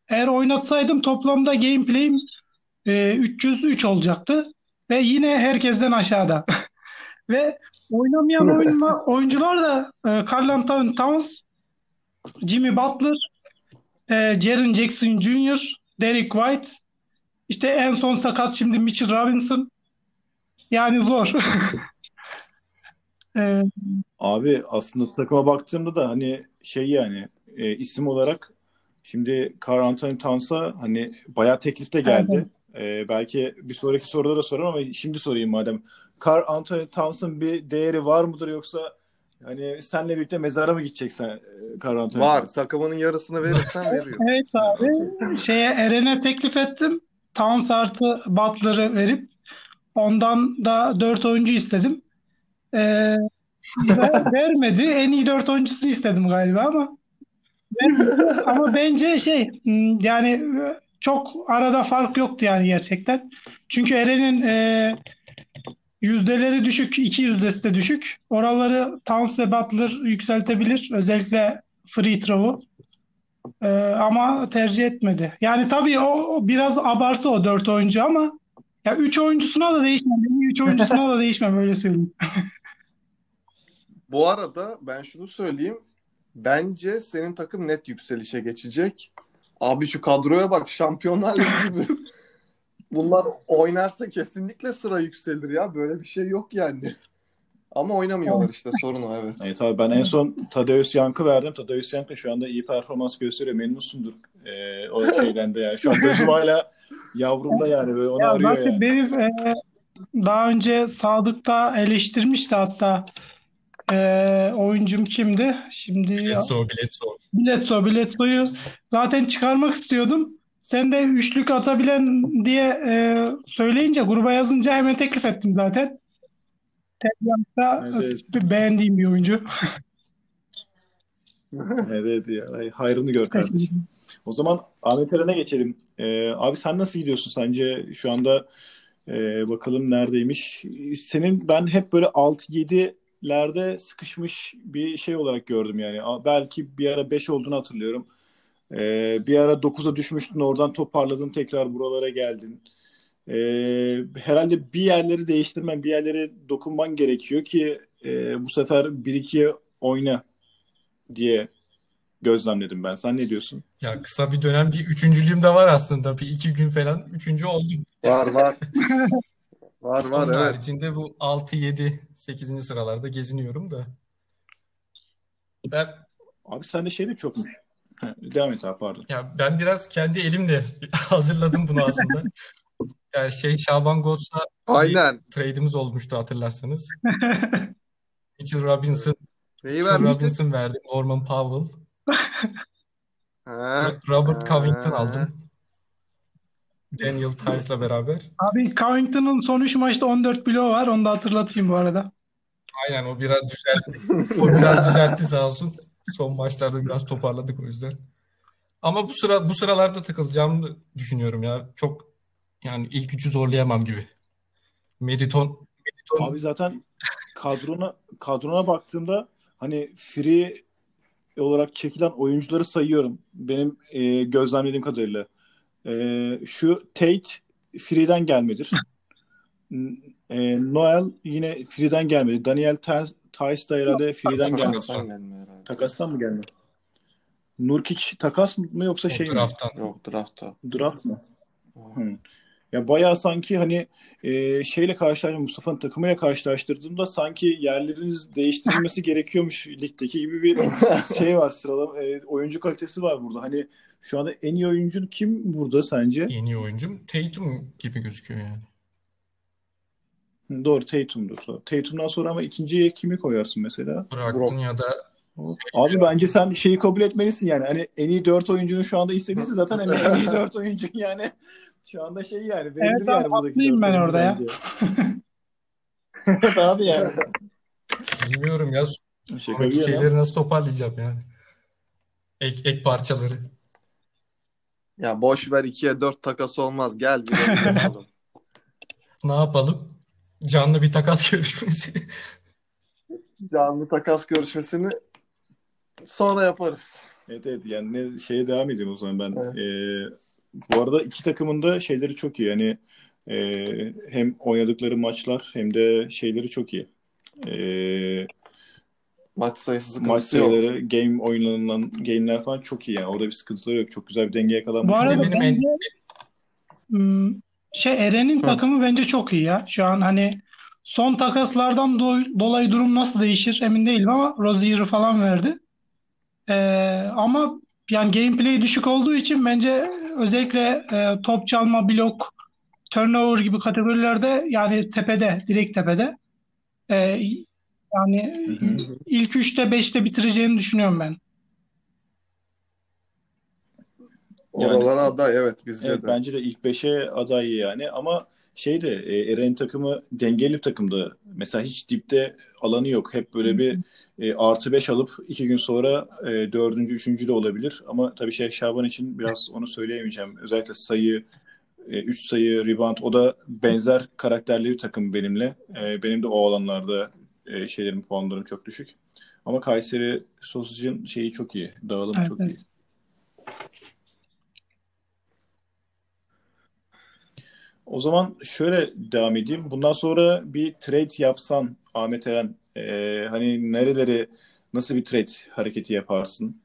Eğer oynatsaydım toplamda gameplay'im e, 303 olacaktı ve yine herkesten aşağıda. Ve oynamayan oyunla, oyuncular da e, Anthony Towns, Jimmy Butler, e, Jaren Jackson Jr., Derek White, işte en son sakat şimdi Mitchell Robinson. Yani zor. E, Abi aslında takıma baktığımda da hani şey yani e, isim olarak şimdi Carl Anthony Towns'a hani bayağı teklif de geldi. E, belki bir sonraki soruda da sorarım ama şimdi sorayım madem. Carl Anthony Towns'ın bir değeri var mıdır yoksa hani senle birlikte mezara mı gideceksen e, Carl Anthony Var. Towns? Takımının yarısını verirsen veriyor. evet abi. Şeye Eren'e teklif ettim. Towns artı Butler'ı verip ondan da 4 oyuncu istedim. E, ver- vermedi. En iyi 4 oyuncusunu istedim galiba ama. Ama bence şey hmm, yani e, çok arada fark yoktu yani gerçekten. Çünkü Eren'in e, yüzdeleri düşük, iki yüzdesi de düşük. Oraları Towns ve Butler yükseltebilir. Özellikle free throw'u. E, ama tercih etmedi. Yani tabii o, biraz abartı o dört oyuncu ama ya üç oyuncusuna da değişmem. Üç oyuncusuna da değişmem öyle söyleyeyim. Bu arada ben şunu söyleyeyim. Bence senin takım net yükselişe geçecek. Abi şu kadroya bak Şampiyonlar Ligi gibi. Bunlar oynarsa kesinlikle sıra yükselir ya. Böyle bir şey yok yani. Ama oynamıyorlar işte sorun o evet. Evet abi ben en son Tadeusz Yankı verdim. Tadeusz Yankı şu anda iyi performans gösteriyor. Memnunsundur e, o şeyden de yani. Şu an gözüm hala yavrumda yani böyle onu Ya arıyor yani. benim e, daha önce Sadık'ta eleştirmişti hatta e, oyuncum kimdi? Şimdi Bledsoe, Bledsoe. Bledsoe, Bledsoe'yu zaten çıkarmak istiyordum. Sen de üçlük atabilen diye e, söyleyince gruba yazınca hemen teklif ettim zaten. Telegraf'ta Evet. beğendiğim bir oyuncu. Evet ya. Hay- Hayrını gör kardeşim. O zaman Ahmet Eren'e geçelim. Ee, abi sen nasıl gidiyorsun sence şu anda e, bakalım neredeymiş? Senin ben hep böyle 6-7'lerde sıkışmış bir şey olarak gördüm yani. Belki bir ara 5 olduğunu hatırlıyorum. Ee, bir ara 9'a düşmüştün oradan toparladın tekrar buralara geldin. Ee, herhalde bir yerleri değiştirmen, bir yerlere dokunman gerekiyor ki e, bu sefer 1-2'ye oyna diye gözlemledim ben. Sen ne diyorsun? Ya kısa bir dönem bir üçüncülüğüm de var aslında. Bir iki gün falan üçüncü oldum. Var var. var var Onun evet. haricinde bu 6, 7, 8. sıralarda geziniyorum da. Ben Abi sende şey de çokmuş. Ha, devam et abi pardon. ya ben biraz kendi elimle hazırladım bunu aslında. Yani şey Şaban Gots'a Aynen. trade'imiz olmuştu hatırlarsanız. Mitchell Robinson, Neyi Mitchell vermiştin? Robinson verdim. Norman Powell. Ha, Robert Covington ha. aldım. Daniel Tice'la beraber. Abi Covington'ın son 3 maçta 14 bloğu var. Onu da hatırlatayım bu arada. Aynen o biraz düzeltti. O biraz düzeltti sağ olsun. Son maçlarda biraz toparladık o yüzden. Ama bu sıra bu sıralarda takılacağımı düşünüyorum ya. Çok yani ilk üçü zorlayamam gibi. Meriton Meriton Abi zaten kadrona kadrona baktığımda hani free olarak çekilen oyuncuları sayıyorum. Benim e, gözlemlediğim kadarıyla. E, şu Tate free'den gelmedir. E, Noel yine free'den gelmedi. Daniel Ter- Tice da herhalde Free'den geldi. Takastan mı geldi? Nurkic takas mı yoksa O şey mi? drafttan. Yok draftta. Draft mı? Hı. Ya bayağı sanki hani e, şeyle karşılaştırdım Mustafa'nın takımıyla karşılaştırdığımda sanki yerleriniz değiştirilmesi gerekiyormuş ligdeki gibi bir şey var sıralama e, oyuncu kalitesi var burada. Hani şu anda en iyi oyuncun kim burada sence? En iyi oyuncum Tatum gibi gözüküyor yani. Doğru Tatum'dur. Tatum'dan sonra ama ikinciye kimi koyarsın mesela? Brogdon ya da Abi bence sen şeyi kabul etmelisin yani. Hani en iyi dört oyuncunun şu anda istediyse zaten en, en iyi dört oyuncun yani. Şu anda şey yani. belli Evet yani abi, buradaki ben oyuncu orada ya. abi yani. bilmiyorum ya Şaka sonraki şeyleri nasıl toparlayacağım yani. Ek, ek parçaları. Ya boş ver 2'ye 4 takas olmaz. Gel bir yapalım. Ne yapalım? Canlı bir takas görüşmesi. Canlı takas görüşmesini sonra yaparız. Evet evet yani ne, şeye devam edeyim o zaman ben. Evet. Ee, bu arada iki takımın da şeyleri çok iyi. Yani e, hem oynadıkları maçlar hem de şeyleri çok iyi. Ee, Maç sayısı maç sıkıntısı yok. sayıları, game oynanan game'ler falan çok iyi yani. Orada bir sıkıntıları yok. Çok güzel bir denge Bu yakalanmış. arada benim en- bence hmm, şey Eren'in Hı. takımı bence çok iyi ya. Şu an hani son takaslardan do- dolayı durum nasıl değişir emin değilim ama Rozier'i falan verdi. Ee, ama yani gameplay düşük olduğu için bence özellikle e, top çalma, blok, turnover gibi kategorilerde yani tepede, direkt tepede. Ee, yani ilk 3'te 5'te bitireceğini düşünüyorum ben. Yani- Oralara aday evet bizce Evet de. bence de ilk 5'e aday yani ama şey de e, Eren'in takımı dengeli bir takımdı. Mesela hiç dipte alanı yok. Hep böyle bir e, artı 5 alıp iki gün sonra e, dördüncü, üçüncü de olabilir. Ama tabii şey Şaban için biraz onu söyleyemeyeceğim. Özellikle sayı, 3 sayı, rebound o da benzer karakterli bir takım benimle. E, benim de o alanlarda e, şeylerim, puanlarım çok düşük. Ama Kayseri Sosic'in şeyi çok iyi. Dağılımı Evet, çok evet. iyi. O zaman şöyle devam edeyim. Bundan sonra bir trade yapsan Ahmet Eren, e, hani nereleri nasıl bir trade hareketi yaparsın?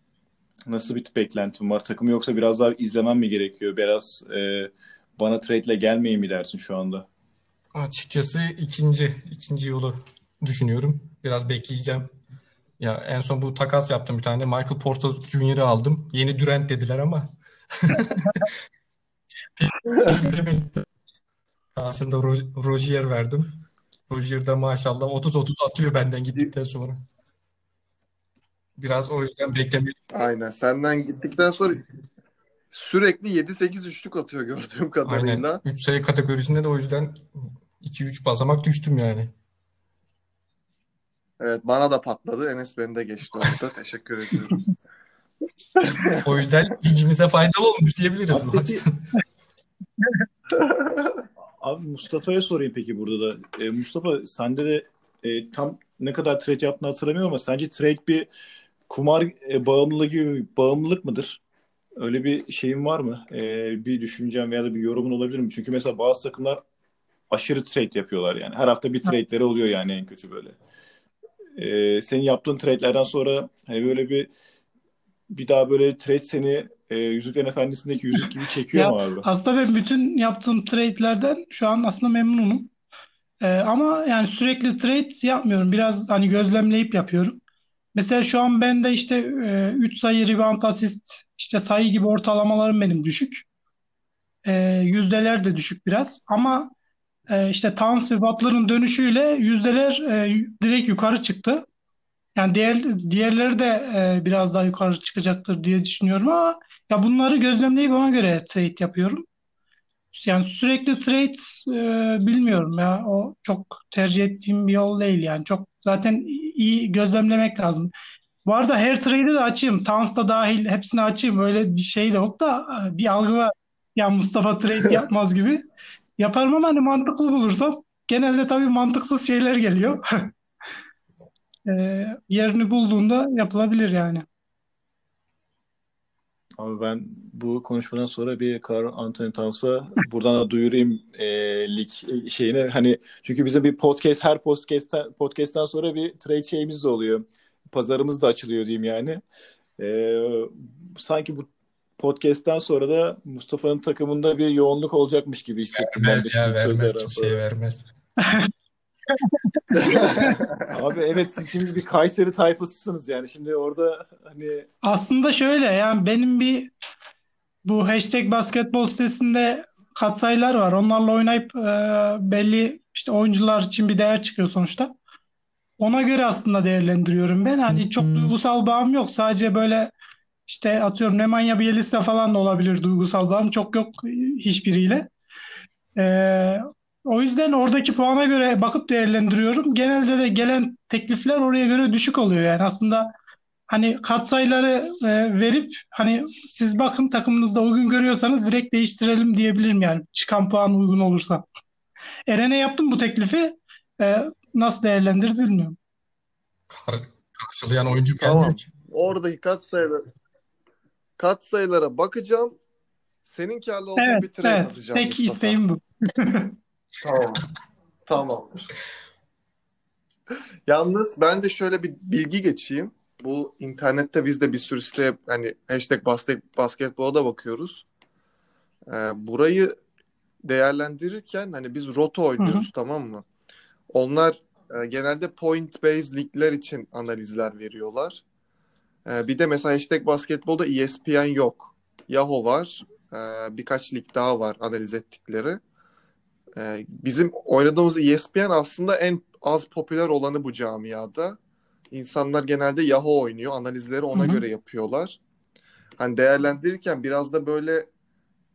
Nasıl bir beklentin var? Takımı yoksa biraz daha izlemem mi gerekiyor? Biraz e, bana trade'le gelmeyin mi dersin şu anda? Açıkçası ikinci ikinci yolu düşünüyorum. Biraz bekleyeceğim. Ya en son bu takas yaptım bir tane. Michael Porter Jr.'ı aldım. Yeni Durant dediler ama. Karşımda Ro- Rozier verdim. Rozier de maşallah 30-30 atıyor benden gittikten sonra. Biraz o yüzden beklemeyi Aynen. Senden gittikten sonra sürekli 7-8 üçlük atıyor gördüğüm Aynen. kadarıyla. 3 sayı kategorisinde de o yüzden 2-3 basamak düştüm yani. Evet bana da patladı. Enes beni de geçti orada. Teşekkür ediyorum. O yüzden ligimize faydalı olmuş diyebiliriz Abi peki-. Abi Mustafa'ya sorayım peki burada da. E, Mustafa sende de e, tam ne kadar trade yaptığını hatırlamıyorum ama sence trade bir kumar e, bağımlılığı gibi bir bağımlılık mıdır? Öyle bir şeyin var mı? E, bir düşüncen veya da bir yorumun olabilir mi? Çünkü mesela bazı takımlar aşırı trade yapıyorlar yani. Her hafta bir trade'leri oluyor yani en kötü böyle. E, senin yaptığın trade'lerden sonra hani böyle bir bir daha böyle trade seni e, Yüzüklerin Efendisi'ndeki yüzük gibi çekiyor Ya mu abi? aslında ben bütün yaptığım trade'lerden şu an aslında memnunum. Ee, ama yani sürekli trade yapmıyorum. Biraz hani gözlemleyip yapıyorum. Mesela şu an bende işte 3 sayı rebound asist işte sayı gibi ortalamalarım benim düşük. Ee, yüzdeler de düşük biraz. Ama e, işte Towns ve Butler'ın dönüşüyle yüzdeler e, direkt yukarı çıktı. Yani diğer diğerleri de e, biraz daha yukarı çıkacaktır diye düşünüyorum ama ya bunları gözlemleyip ona göre trade yapıyorum. Yani sürekli trade e, bilmiyorum ya o çok tercih ettiğim bir yol değil yani çok zaten iyi gözlemlemek lazım. Bu arada her trade'i de açayım. Towns da dahil hepsini açayım. Öyle bir şey de yok da e, bir algı var. Ya Mustafa trade yapmaz gibi. Yaparım ama hani mantıklı bulursam genelde tabii mantıksız şeyler geliyor. E, yerini bulduğunda yapılabilir yani. Abi ben bu konuşmadan sonra bir Carl Anthony Towns'a buradan da duyurayım e, lig şeyine. Hani çünkü bizim bir podcast her podcast'ten, podcast'ten sonra bir trade şeyimiz de oluyor. Pazarımız da açılıyor diyeyim yani. E, sanki bu podcast'ten sonra da Mustafa'nın takımında bir yoğunluk olacakmış gibi hissettim ben de Vermez ya vermez kimseye vermez. Abi evet siz şimdi bir Kayseri tayfasısınız yani. Şimdi orada hani Aslında şöyle yani benim bir bu hashtag basketbol sitesinde katsayılar var. Onlarla oynayıp e, belli işte oyuncular için bir değer çıkıyor sonuçta. Ona göre aslında değerlendiriyorum ben. Hani çok duygusal bağım yok. Sadece böyle işte atıyorum Nemanja Bjelica falan da olabilir duygusal bağım. Çok yok hiçbiriyle. Ee, o yüzden oradaki puana göre bakıp değerlendiriyorum. Genelde de gelen teklifler oraya göre düşük oluyor. Yani aslında hani katsayıları e, verip hani siz bakın takımınızda uygun görüyorsanız direkt değiştirelim diyebilirim yani. Çıkan puan uygun olursa. Eren'e yaptım bu teklifi. Ee, nasıl değerlendirdi bilmiyorum. Kar- karşılayan oyuncu Tamam. gelmiyor ki. Oradaki katsayılar katsayılara bakacağım. Senin karlı olduğun bir Evet, trade evet. atacağım Tek Mustafa. isteğim bu. Tamam. Tamamdır. Yalnız ben de şöyle bir bilgi geçeyim. Bu internette biz de bir sürü siteye hani hashtag basket, basketbola da bakıyoruz. Ee, burayı değerlendirirken hani biz roto oynuyoruz tamam mı? Onlar e, genelde point based ligler için analizler veriyorlar. Ee, bir de mesela hashtag basketbolda ESPN yok. Yahoo var. Ee, birkaç lig daha var analiz ettikleri. Ee, bizim oynadığımız ESPN aslında en az popüler olanı bu camiada. İnsanlar genelde Yahoo oynuyor. Analizleri ona Hı hı. göre yapıyorlar. Hani değerlendirirken biraz da böyle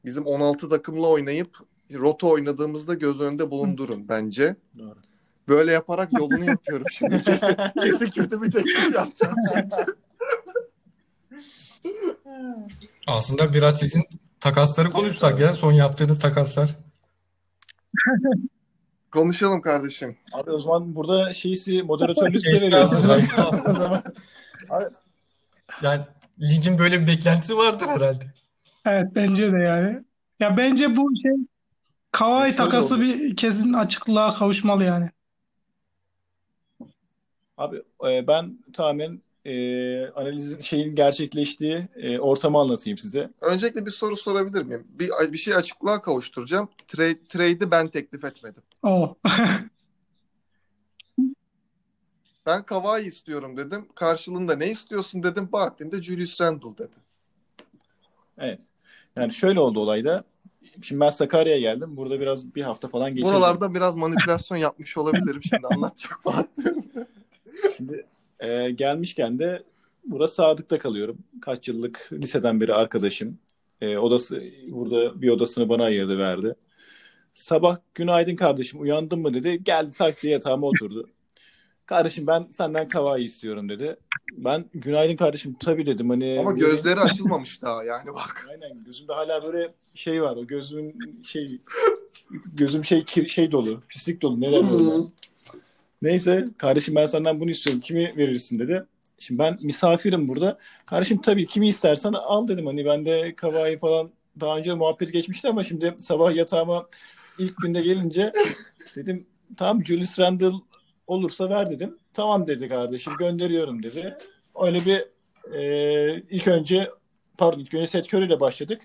bizim 16 takımla oynayıp roto oynadığımızda göz önünde bulundurun bence. Doğru. Böyle yaparak yolunu yapıyorum şimdi. Kesin, kesin kötü bir teklif yapacağım çünkü. Aslında biraz sizin takasları konuşsak ya. Son yaptığınız takaslar. Konuşalım kardeşim. Abi o zaman burada şeysi moderatörlüğü size veriyoruz. Estağfurullah. O zaman Yani ligin böyle bir beklentisi vardır herhalde. Evet bence de yani. Ya bence bu şey Kawhi Şöyle takası oldu. bir kesin açıklığa kavuşmalı yani. Abi e, ben tamamen e, analizin şeyin gerçekleştiği e, ortamı anlatayım size. Öncelikle bir soru sorabilir miyim? Bir, bir şey açıklığa kavuşturacağım. Trade, trade'i ben teklif etmedim. O. Ben Kawhi istiyorum dedim. Karşılığında ne istiyorsun dedim. Bahattin de Julius Randle dedi. Evet. Yani şöyle oldu olayda. Şimdi ben Sakarya'ya geldim. Burada biraz bir hafta falan geçirdim. Buralarda biraz manipülasyon yapmış olabilirim. Şimdi anlatacak Bahattin. Şimdi e, gelmişken de burada Sadık'ta kalıyorum. Kaç yıllık liseden beri arkadaşım. E, odası burada bir odasını bana ayırdı verdi. Sabah günaydın kardeşim uyandın mı dedi. Geldi tak diye yatağıma oturdu. Kardeşim ben senden Kawhi istiyorum dedi. Ben günaydın kardeşim tabii dedim. Hani Ama böyle- gözleri açılmamış daha yani bak. Aynen gözümde hala böyle şey var. O gözümün şey gözüm şey kir- şey dolu. Pislik dolu. Ne derler Hı. ona? Neyse kardeşim ben senden bunu istiyorum. Kimi verirsin dedi. Şimdi ben misafirim burada. Kardeşim tabii kimi istersen al dedim. Hani ben de Kawhi falan daha önce muhabbet geçmişti ama şimdi sabah yatağıma ilk günde gelince dedim tamam Julius Randle olursa ver dedim. Tamam dedi kardeşim gönderiyorum dedi. Öyle bir e, ilk önce pardon ilk önce Seth Curry ile başladık.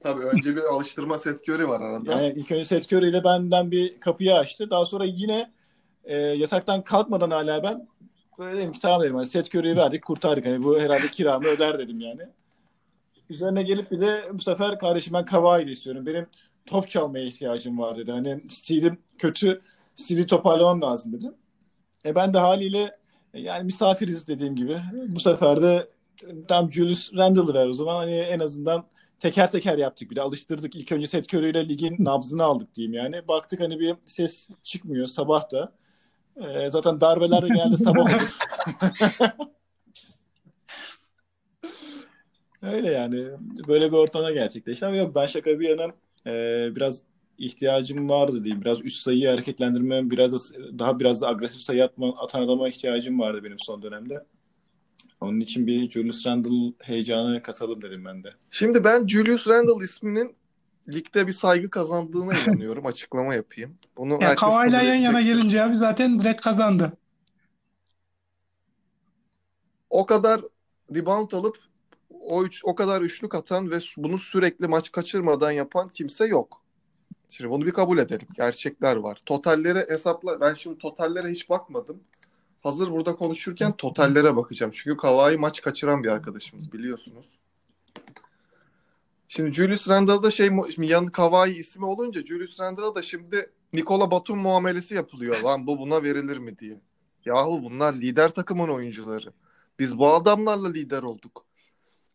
Tabii önce bir alıştırma set Curry var arada. Yani ilk önce Seth Curry ile benden bir kapıyı açtı. Daha sonra yine e, yataktan kalkmadan hala ben böyle dedim ki tamam dedim. Hani Seth Curry'yi verdik kurtardık. Hani bu herhalde kiramı öder dedim yani. Üzerine gelip bir de bu sefer kardeşim ben Kawhi'yi istiyorum. Benim top çalmaya ihtiyacım var dedi. Hani stilim kötü. Stili toparlamam lazım dedim. E ben de haliyle e, yani misafiriz dediğim gibi. Bu sefer de tam Julius Randle'ı ver o zaman. Hani en azından teker teker yaptık bir de alıştırdık. İlk önce Seth Curry ile ligin nabzını aldık diyeyim yani. Baktık hani bir ses çıkmıyor sabah da. Ee, zaten darbeler de genelde sabah olur. Öyle yani. Böyle bir ortama gerçekleşti ama yok ben şaka bir yana e, biraz ihtiyacım vardı diyeyim. Biraz üst sayıyı hareketlendirme, biraz da, daha biraz da agresif sayı atma, atan adama ihtiyacım vardı benim son dönemde. Onun için bir Julius Randle heyecanı katalım dedim ben de. Şimdi ben Julius Randle isminin ligde bir saygı kazandığına inanıyorum. Açıklama yapayım. Bunu Ya kabul yan yana gelince abi zaten direkt kazandı. O kadar rebound alıp o üç, o kadar üçlük atan ve bunu sürekli maç kaçırmadan yapan kimse yok. Şimdi bunu bir kabul edelim. Gerçekler var. Totallere hesapla. Ben şimdi totallere hiç bakmadım. Hazır burada konuşurken totallere bakacağım. Çünkü Kawhi maç kaçıran bir arkadaşımız biliyorsunuz. Şimdi Julius Randle'da şey şimdi yan Kawhi ismi olunca Julius Randle'a da şimdi Nikola Batum muamelesi yapılıyor. Lan bu buna verilir mi diye. Yahu bunlar lider takımın oyuncuları. Biz bu adamlarla lider olduk.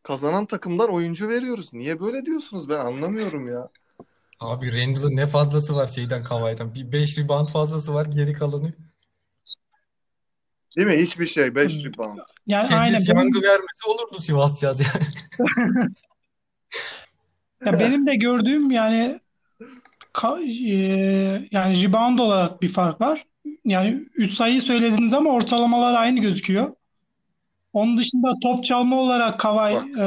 Kazanan takımdan oyuncu veriyoruz. Niye böyle diyorsunuz? Ben anlamıyorum ya. Abi Randall'ın ne fazlası var şeyden Kawhi'den. Bir 5 rebound fazlası var geri kalanı. Değil mi? Hiçbir şey. 5 rebound. Yani aynen Tedris benim, Young'ı vermesi olurdu Sivas Caz yani. ya benim de gördüğüm yani ka- e, yani rebound olarak bir fark var. Yani 3 sayıyı söylediniz ama ortalamalar aynı gözüküyor. Onun dışında top çalma olarak Kawhi e,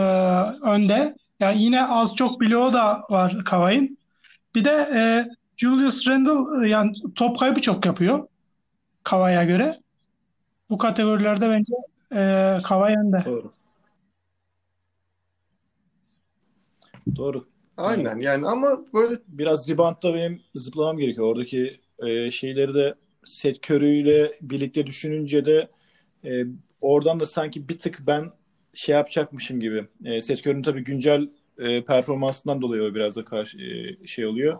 önde. Yani yine az çok bloğu da var Kawhi'nin. Bir de e, Julius Randle e, yani top kaybı çok yapıyor Kawhi'ye göre. Bu kategorilerde bence e, Kawhi önde. Doğru. Doğru. Aynen yani ama böyle Biraz reboundda benim zıplamam gerekiyor. Oradaki e, şeyleri de Seth Curry ile birlikte düşününce de e, oradan da sanki bir tık ben şey yapacakmışım gibi. E, Seth Curry'nin tabii güncel e, performansından dolayı o biraz da karşı e, şey oluyor.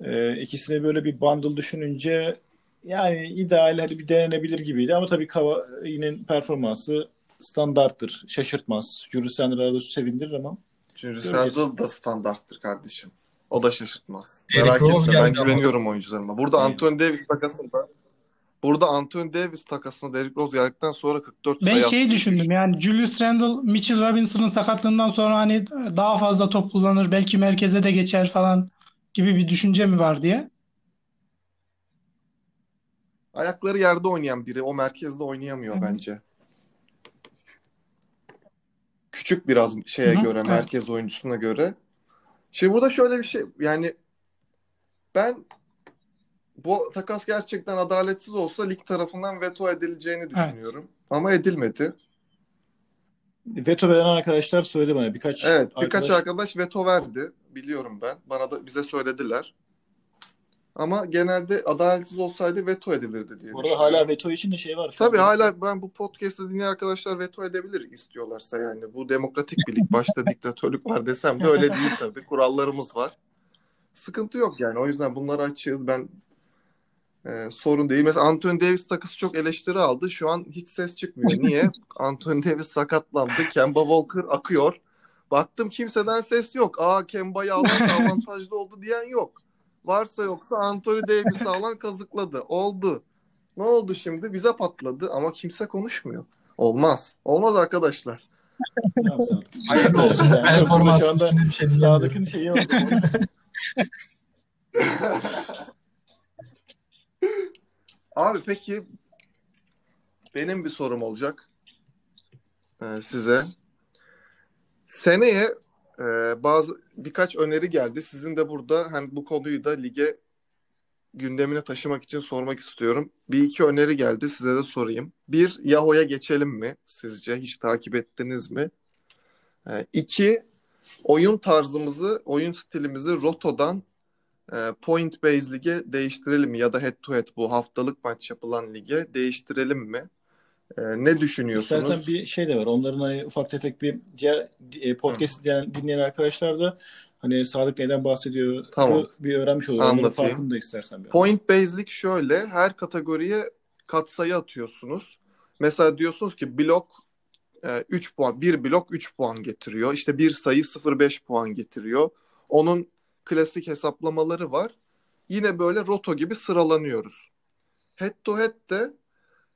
E, ikisini böyle bir bundle düşününce yani ideal hadi bir denenebilir gibiydi ama tabii Kawhi'nin performansı standarttır. Şaşırtmaz. Randle'ı da sevindirir ama Göreceğiz. Randle da standarttır kardeşim. O da şaşırtmaz. Derrick Merak Rose etme ben ama. güveniyorum oyuncularıma. Burada Aynen. Anthony Davis takasında burada Anthony Davis takasında Derrick Rose geldikten sonra 44 Ben sayı şey attı. düşündüm yani Julius Randle, Mitchell Robinson'ın sakatlığından sonra hani daha fazla top kullanır, belki merkeze de geçer falan gibi bir düşünce mi var diye. Ayakları yerde oynayan biri o merkezde oynayamıyor Hı hı. bence. Küçük biraz şeye Hı hı, göre, evet. merkez oyuncusuna göre. Şimdi burada şöyle bir şey yani ben bu takas gerçekten adaletsiz olsa lig tarafından veto edileceğini düşünüyorum. Ama edilmedi. veto veren arkadaşlar söyledi bana. Birkaç Evet, birkaç arkadaş arkadaş veto verdi. Biliyorum ben. Bana da bize söylediler. Ama genelde adaletsiz olsaydı veto edilirdi diye Bu arada hala veto için de şey var. Tabii hala ben bu podcast'ı dinleyen arkadaşlar veto edebilir istiyorlarsa yani. Bu demokratik bir lig. Başta diktatörlük var desem de öyle değil tabii. Kurallarımız var. Sıkıntı yok yani. O yüzden bunları açığız. Ben e, sorun değil. Mesela Anthony Davis takısı çok eleştiri aldı. Şu an hiç ses çıkmıyor. Niye? Anthony Davis sakatlandı. Kemba Walker akıyor. Baktım kimseden ses yok. Aa Kemba'yı da avantajlı oldu diyen yok. Varsa yoksa Anthony Davis'i alan kazıkladı. Oldu. Ne oldu şimdi? Bize patladı ama kimse konuşmuyor. Olmaz. Olmaz arkadaşlar. Hayırlı olsun. Yani Performans üstüne bir şey diyemiyorum. Şeyi oldu. Abi peki benim bir sorum olacak e, size. Seneye e, bazı birkaç öneri geldi. Sizin de burada hem bu konuyu da lige gündemine taşımak için sormak istiyorum. Bir iki öneri geldi size de sorayım. Bir, Yahoo'ya geçelim mi sizce? Hiç takip ettiniz mi? E, iki, oyun tarzımızı, oyun stilimizi Roto'dan e, point based lige değiştirelim mi? Ya da head to head bu haftalık maç yapılan lige değiştirelim mi? E, ne düşünüyorsunuz? İstersen bir şey de var. Onların hani ufak tefek bir diğer e, podcast dinleyen, dinleyen arkadaşlar da hani Sadık neden bahsediyor Tamam. bir öğrenmiş olur. Onların Anlatayım. farkını da istersen bir. Point based şöyle her kategoriye katsayı atıyorsunuz. Mesela diyorsunuz ki blok 3 puan, bir blok 3 puan getiriyor. İşte bir sayı 0.5 puan getiriyor. Onun klasik hesaplamaları var. Yine böyle roto gibi sıralanıyoruz. Head to head de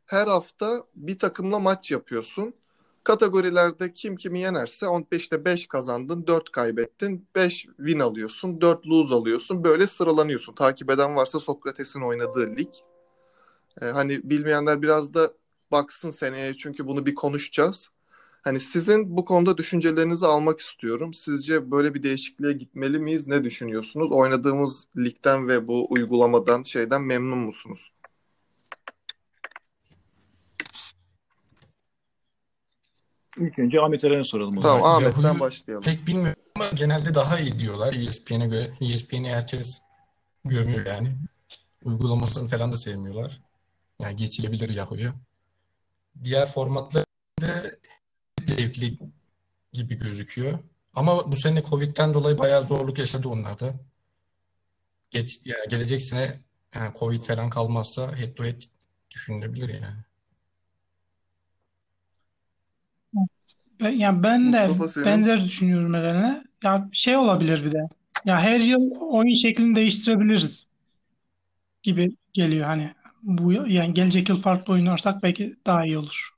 her hafta bir takımla maç yapıyorsun. Kategorilerde kim kimi yenerse 15'te 5 kazandın, 4 kaybettin, 5 win alıyorsun, 4 lose alıyorsun. Böyle sıralanıyorsun. Takip eden varsa Sokrates'in oynadığı lig. Ee, hani bilmeyenler biraz da baksın seneye çünkü bunu bir konuşacağız. Hani sizin bu konuda düşüncelerinizi almak istiyorum. Sizce böyle bir değişikliğe gitmeli miyiz? Ne düşünüyorsunuz? Oynadığımız ligden ve bu uygulamadan şeyden memnun musunuz? İlk önce Ahmet Eren'e soralım o Tamam zaman. Ahmet'ten Yahoo'yu başlayalım. Pek bilmiyorum ama genelde daha iyi diyorlar ESPN'e göre. ESPN'i herkes gömüyor yani. Uygulamasını falan da sevmiyorlar. Yani geçilebilir Yahoo'ya. Diğer formatlar da zevkli gibi gözüküyor. Ama bu sene Covid'den dolayı bayağı zorluk yaşadı onlar da. Geç, yani gelecek sene yani Covid falan kalmazsa head to head düşünülebilir yani. Ben- Ya ben de Mustafa senin? benzer düşünüyorum Eren'e. Ya şey olabilir bir de. Ya her yıl oyun şeklini değiştirebiliriz gibi geliyor hani. Bu yani gelecek yıl farklı oynarsak belki daha iyi olur.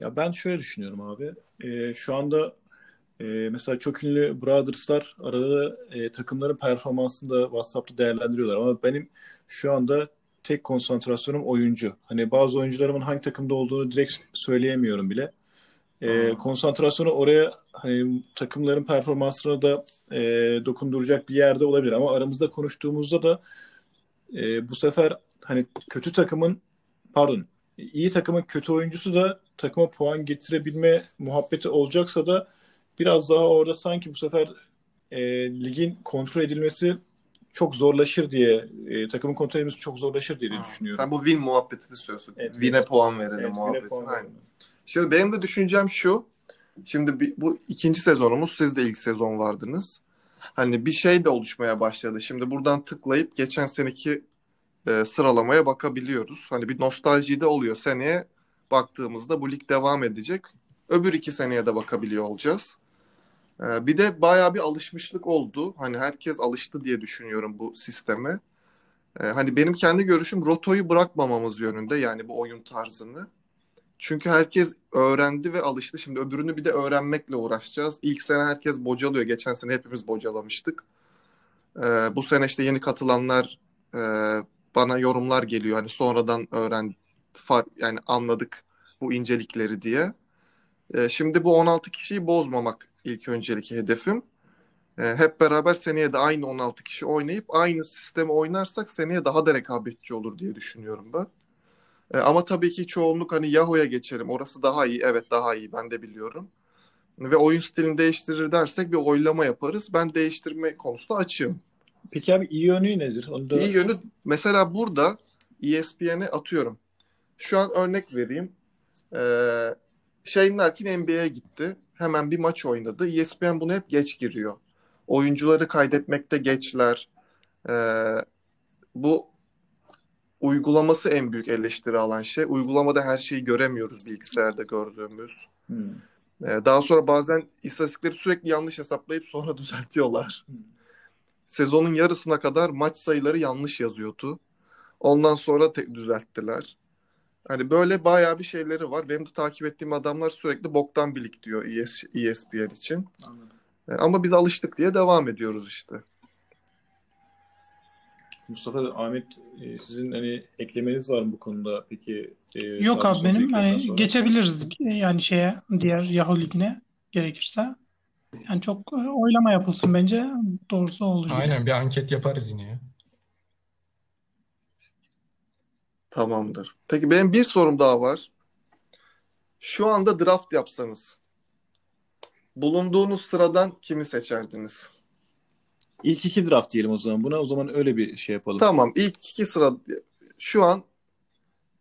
Ya ben şöyle düşünüyorum abi. Ee, şu anda e, mesela çok ünlü Brothers'lar arada e, takımların performansını da WhatsApp'ta değerlendiriyorlar. Ama benim şu anda tek konsantrasyonum oyuncu. Hani bazı oyuncularımın hangi takımda olduğunu direkt söyleyemiyorum bile. E, konsantrasyonu oraya hani takımların performansına da e, dokunduracak bir yerde olabilir. Ama aramızda konuştuğumuzda da e, bu sefer hani kötü takımın pardon iyi takımın kötü oyuncusu da takıma puan getirebilme muhabbeti olacaksa da biraz daha orada sanki bu sefer e, ligin kontrol edilmesi çok zorlaşır diye e, takımın kontrol edilmesi çok zorlaşır diye düşünüyorum. Sen bu win muhabbetini söylüyorsun. Evet, Win'e evet. puan verelim Evet, muhabbeti. yine puan Aynen. verdim. Şimdi benim de düşüncem şu. Şimdi bu ikinci sezonumuz. Siz de ilk sezon vardınız. Hani bir şey de oluşmaya başladı. Şimdi buradan tıklayıp geçen seneki e, sıralamaya bakabiliyoruz. Hani bir nostalji de oluyor. Seneye baktığımızda bu lig devam edecek. Öbür iki seneye de bakabiliyor olacağız. E, bir de bayağı bir alışmışlık oldu. Hani herkes alıştı diye düşünüyorum bu sisteme. E, hani benim kendi görüşüm rotoyu bırakmamamız yönünde yani bu oyun tarzını. Çünkü herkes öğrendi ve alıştı. Şimdi öbürünü bir de öğrenmekle uğraşacağız. İlk sene herkes bocalıyor. Geçen sene hepimiz bocalamıştık. Ee, bu sene işte yeni katılanlar e, bana yorumlar geliyor. Hani sonradan öğren yani anladık bu incelikleri diye. Ee, şimdi bu 16 kişiyi bozmamak ilk öncelik hedefim. Ee, hep beraber seneye de aynı 16 kişi oynayıp aynı sistemi oynarsak seneye daha da rekabetçi olur diye düşünüyorum ben. E, ama tabii ki çoğunluk hani Yahoo'ya geçelim. Orası daha iyi. Evet daha iyi. Ben de biliyorum. Ve oyun stilini değiştirir dersek bir oylama yaparız. Ben değiştirme konusunda açığım. Peki abi iyi yönü nedir? Onu da İyi yönü mesela burada E ESPN'e atıyorum. Şu an örnek vereyim. Ee, Shane Larkin NBA'ye gitti. Hemen bir maç oynadı. ESPN bunu hep geç giriyor. Oyuncuları kaydetmekte geçler. Ee, bu uygulaması en büyük eleştiri alan şey. Uygulamada her şeyi göremiyoruz bilgisayarda gördüğümüz. Hmm. Ee, daha sonra bazen istatistikleri sürekli yanlış hesaplayıp sonra düzeltiyorlar. Sezonun yarısına kadar maç sayıları yanlış yazıyordu. Ondan sonra te- düzelttiler. Hani böyle bayağı bir şeyleri var. Benim de takip ettiğim adamlar sürekli boktan bilik diyor ES, ESPN için. Anladım. Ee, Ama biz alıştık diye devam ediyoruz işte. Mustafa, Ahmet e, sizin hani eklemeniz var mı bu konuda? Peki e, Yok abi benim hani sonra? geçebiliriz yani şeye diğer Yahoo ligine gerekirse. Yani çok e, oylama yapılsın bence doğrusu olur. Aynen bir anket yaparız yine ya. Tamamdır. Peki benim bir sorum daha var. Şu anda draft yapsanız bulunduğunuz sıradan kimi seçerdiniz? İlk iki draft diyelim o zaman buna. O zaman öyle bir şey yapalım. Tamam ilk iki sıra şu an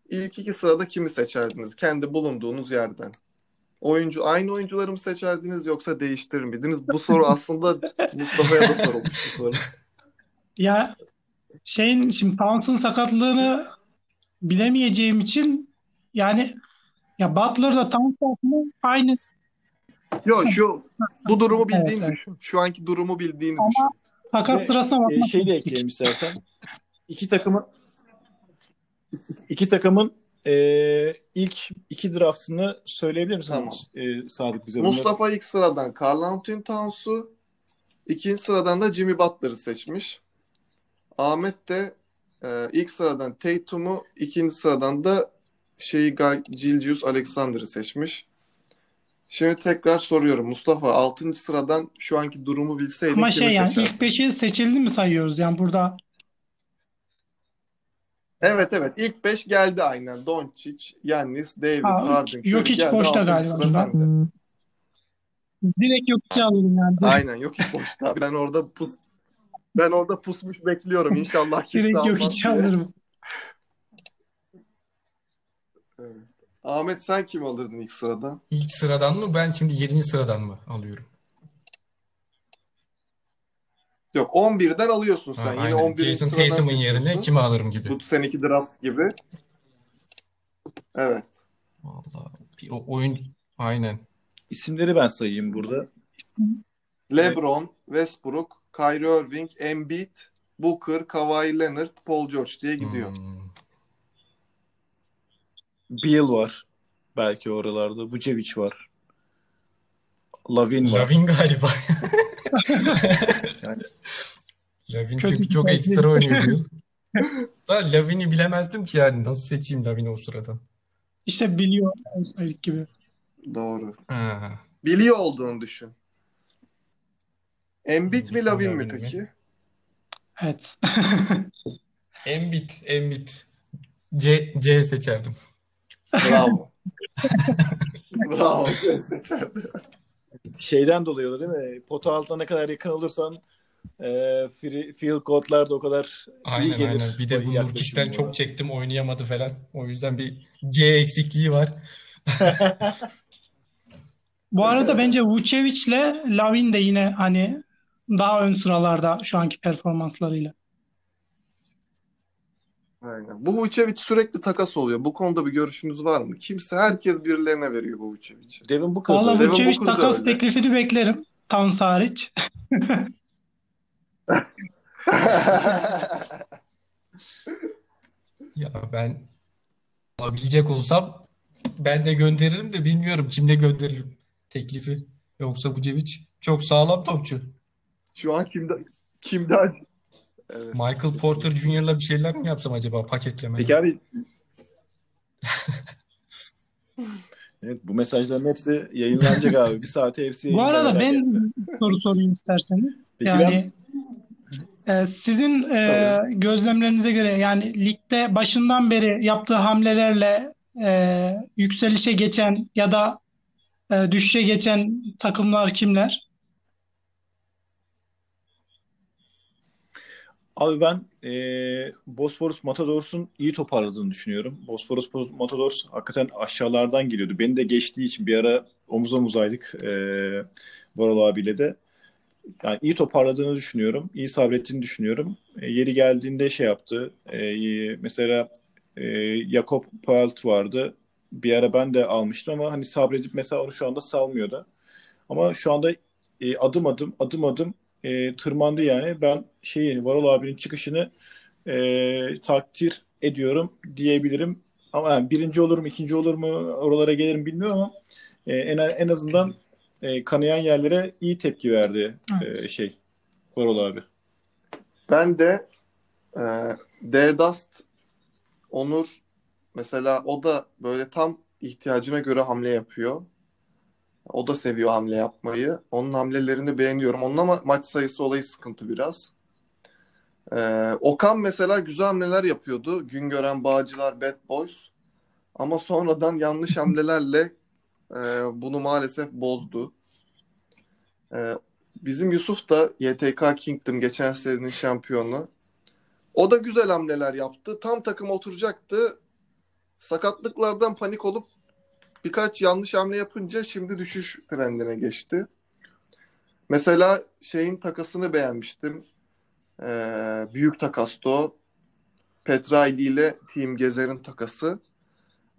ilk iki sırada kimi seçerdiniz? Kendi bulunduğunuz yerden. Oyuncu aynı oyuncuları mı seçerdiniz yoksa değiştirir miydiniz? Bu soru aslında Mustafa'ya da sorulmuş bir soru. Ya şeyin şimdi Towns'ın sakatlığını bilemeyeceğim için yani ya Butler'da Towns aslında aynı Yok şu bu durumu Evet, bildiğini evet. düşün. Şu anki durumu bildiğini Ama- düşün. takas Ve, sırasına E, bakmak şey de ekleyelim istersen. İki takımın iki takımın e, ilk iki draftını söyleyebilir misin? Tamam. E, Sadık bize bunları? Mustafa ilk sıradan Karl Anthony Towns'u, ikinci sıradan da Jimmy Butler'ı seçmiş. Ahmet de Ee, ilk sıradan Tatum'u, ikinci sıradan da şeyi Gilgius Alexander'ı seçmiş. Şimdi tekrar soruyorum. Mustafa 6. sıradan şu anki durumu bilseydin Ama şey yani seçerdin? ilk beşi seçildi mi sayıyoruz? Yani burada Evet evet ilk 5 geldi aynen. Doncic, Giannis, Davis, Ha, Harden, Jokic geldi. boşta 6. galiba sende. direkt yok alırım yani. Aynen Jokic boşta. Ben orada pus ben orada pusmuş bekliyorum. İnşallah kimse Direkt yok hiç alırım. Evet. Ahmet sen kim alırdın ilk sırada? İlk sıradan mı? Ben şimdi 7. sıradan mı alıyorum? Yok 11'den alıyorsun Ha, sen. Yine aynen. 11. Jason sıradan Tatum'un yerine kimi alırım gibi. Bu seneki draft gibi. Evet. Vallahi bir o oyun aynen. İsimleri ben sayayım burada. LeBron, Westbrook, Kyrie Irving, Embiid, Booker, Kawhi Leonard, Paul George diye gidiyor. Hmm. Beal var. Belki oralarda. Vucevic var. Lavin var. Lavin galiba. Yani- Lavin çünkü çok ekstra oynuyor bu yıl. Da Lavin'i bilemezdim ki yani. Nasıl seçeyim Lavin'i o sıradan? İşte biliyor ilk gibi. Doğru. Ha. Biliyor olduğunu düşün. Embiid mi Lavin mi peki? Evet. Embiid, Embiid. C, C seçerdim. Bravo. Bravo. Sen seçerdi. Şeyden dolayı o da değil mi? Pota altına ne kadar yakın olursan e, free- field goal'lar da o kadar iyi Aynen gelir. aynen. Bir de bu bu. çok çektim oynayamadı falan. O yüzden bir C eksikliği var. Bu arada bence Vucevic'le Lavin de yine hani daha ön sıralarda şu anki performanslarıyla. Aynen. Bu Vucevic sürekli takas oluyor. Bu konuda bir görüşünüz var mı? Kimse, herkes birilerine veriyor bu Vucevic'i. Devin Booker Valla Vucevic takas öyle. teklifini beklerim. Towns hariç. Ya ben alabilecek olsam ben de gönderirim de bilmiyorum kimle gönderirim teklifi. Yoksa Vucevic çok sağlam topçu. Şu an kimde kimde acı? Evet. Michael Porter Jr.'la bir şeyler mi yapsam acaba paketleme? Peki abi Evet bu mesajların hepsi yayınlanacak abi. Bir saate hepsi Bu arada ben bir soru sorayım isterseniz. Peki Yani e, sizin e, gözlemlerinize göre yani ligde başından beri yaptığı hamlelerle e, yükselişe geçen ya da e, düşüşe geçen takımlar kimler? Abi ben eee Bosporus Matadors'un iyi toparladığını düşünüyorum. Bosporus Matadors hakikaten aşağılardan geliyordu. Beni de geçtiği için bir ara omuz omuzaydık eee Varol abiyle de. Yani iyi toparladığını düşünüyorum. İyi sabrettiğini düşünüyorum. E, yeri geldiğinde şey yaptı. E, mesela e, Jakob Poelt vardı. Bir ara ben de almıştım ama hani sabredip mesela onu şu anda salmıyor da. Ama şu anda e, adım adım adım adım e, tırmandı yani. Ben şeyi Varol abinin çıkışını e, takdir ediyorum diyebilirim. Ama yani birinci olur mu, ikinci olur mu, oralara gelirim bilmiyorum ama e, en en azından e, kanayan yerlere iyi tepki verdi e, şey Varol abi. Ben de e, D-Dust Onur mesela o da böyle tam ihtiyacına göre hamle yapıyor. O da seviyor hamle yapmayı. Onun hamlelerini beğeniyorum. Onun ama maç sayısı olayı sıkıntı biraz. E, Okan mesela güzel hamleler yapıyordu. Güngören Bağcılar, Bad Boys. Ama sonradan yanlış hamlelerle e, bunu maalesef bozdu. E, Bizim Yusuf da YTK Kingdom geçen senenin şampiyonu. O da güzel hamleler yaptı. Tam takım oturacaktı. Sakatlıklardan panik olup birkaç yanlış hamle yapınca şimdi düşüş trendine geçti. Mesela şeyin takasını beğenmiştim. Ee, büyük takastı o. Petraili ile Team Gezer'in takası.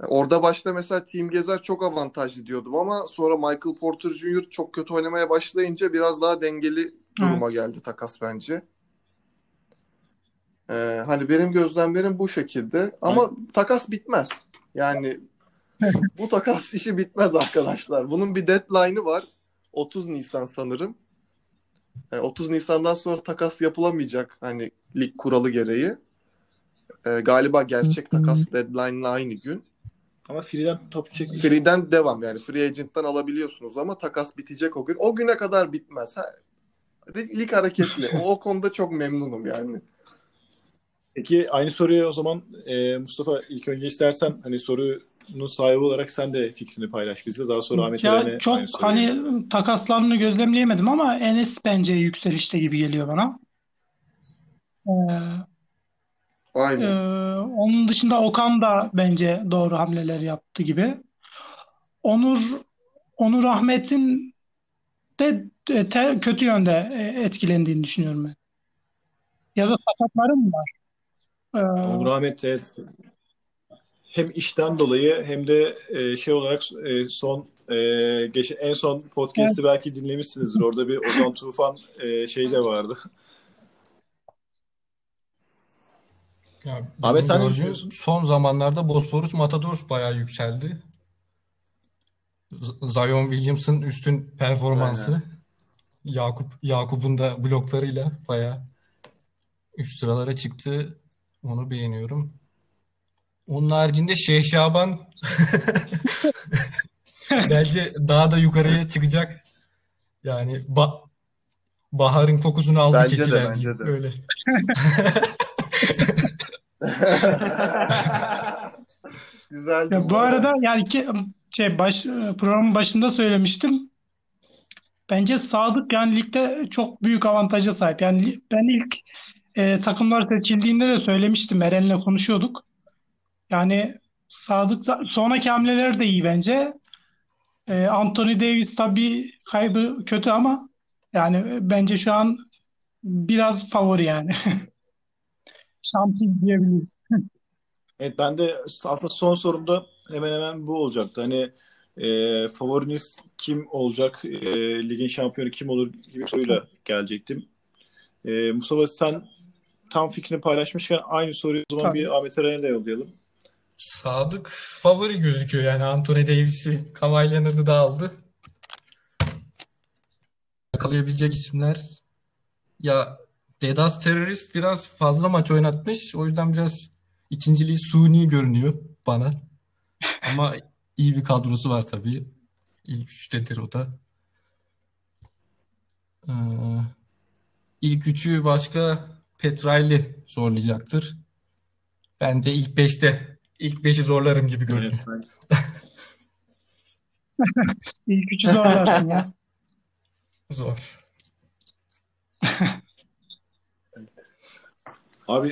Orada başta mesela Team Gezer çok avantajlı diyordum ama sonra Michael Porter Jr. çok kötü oynamaya başlayınca biraz daha dengeli duruma geldi takas bence. Ee, hani benim gözlemlerim bu şekilde ama takas bitmez. Yani bu takas işi bitmez arkadaşlar. Bunun bir deadline'ı var. 30 Nisan sanırım. Ee, 30 Nisan'dan sonra takas yapılamayacak hani lig kuralı gereği. Ee, galiba gerçek takas deadline'la aynı gün. Ama Free'den topçu çekmiş. Free'den devam yani free agent'tan alabiliyorsunuz ama takas bitecek o gün. O güne kadar bitmez. Ha, lig hareketli. O, o konuda çok memnunum yani. Peki aynı soruyu o zaman e, Mustafa ilk önce istersen hani sorunun sahibi olarak sen de fikrini paylaş bizle. Daha sonra Ahmet Ya Eren'e çok hani takaslarını gözlemleyemedim ama Enes bence yükselişte gibi geliyor bana. Ee, Aynen. Ee, onun dışında Okan da bence doğru hamleler yaptı gibi. Onur Onur Ahmet'in de e, te- kötü yönde e, etkilendiğini düşünüyorum ben. Ya da sakatları mı var? Ee, Onur Ahmet evet, hem işten dolayı hem de e, şey olarak e, son e, geç, en son podcast'i belki dinlemişsinizdir. Orada bir Ozan Tufan e, şey de vardı. Ya Ahmet sen ne düşünüyorsun? son zamanlarda Bosporus Matadors bayağı yükseldi. Zion Williamson üstün performansı. Yakup Yakup'un da bloklarıyla bayağı üst sıralara çıktı. Onu beğeniyorum. Onun haricinde Şeyh Şaban bence daha da yukarıya çıkacak. Yani ba- baharın kokusunu aldı Bence de, keçiler bence diyeyim. de. Öyle. Güzeldi Ya bu arada yani ki, şey baş programın başında söylemiştim. Bence Sadık yani ligde çok büyük avantaja sahip. Yani ben ilk e, takımlar seçildiğinde de söylemiştim. Eren'le konuşuyorduk. Yani Sadık da- sonraki hamleler de iyi bence. E, Anthony Davis tabii kaybı kötü ama yani bence şu an biraz favori yani. Şampiyon diyebiliriz. Evet ben de aslında son sorumda hemen hemen bu olacaktı. Hani e, favoriniz kim olacak? E, ligin şampiyonu kim olur gibi soruyla gelecektim. E, Mustafa sen tam fikrini paylaşmışken aynı soruyu o zaman Tabii. bir Ahmet Eren'e de yollayalım. Sadık favori gözüküyor yani Anthony Davis'i Kawhi Leonard'ı da aldı. Yakalayabilecek isimler ya Dedas Terörist biraz fazla maç oynatmış. O yüzden biraz ikinciliği suni görünüyor bana. Ama iyi bir kadrosu var tabii. İlk üçtedir o da. Ee, ilk üçü başka Petrayli zorlayacaktır. Ben de ilk beşte ilk beşi zorlarım gibi görünüyor. Evet, İlk üçü zorlarsın ya. Zor.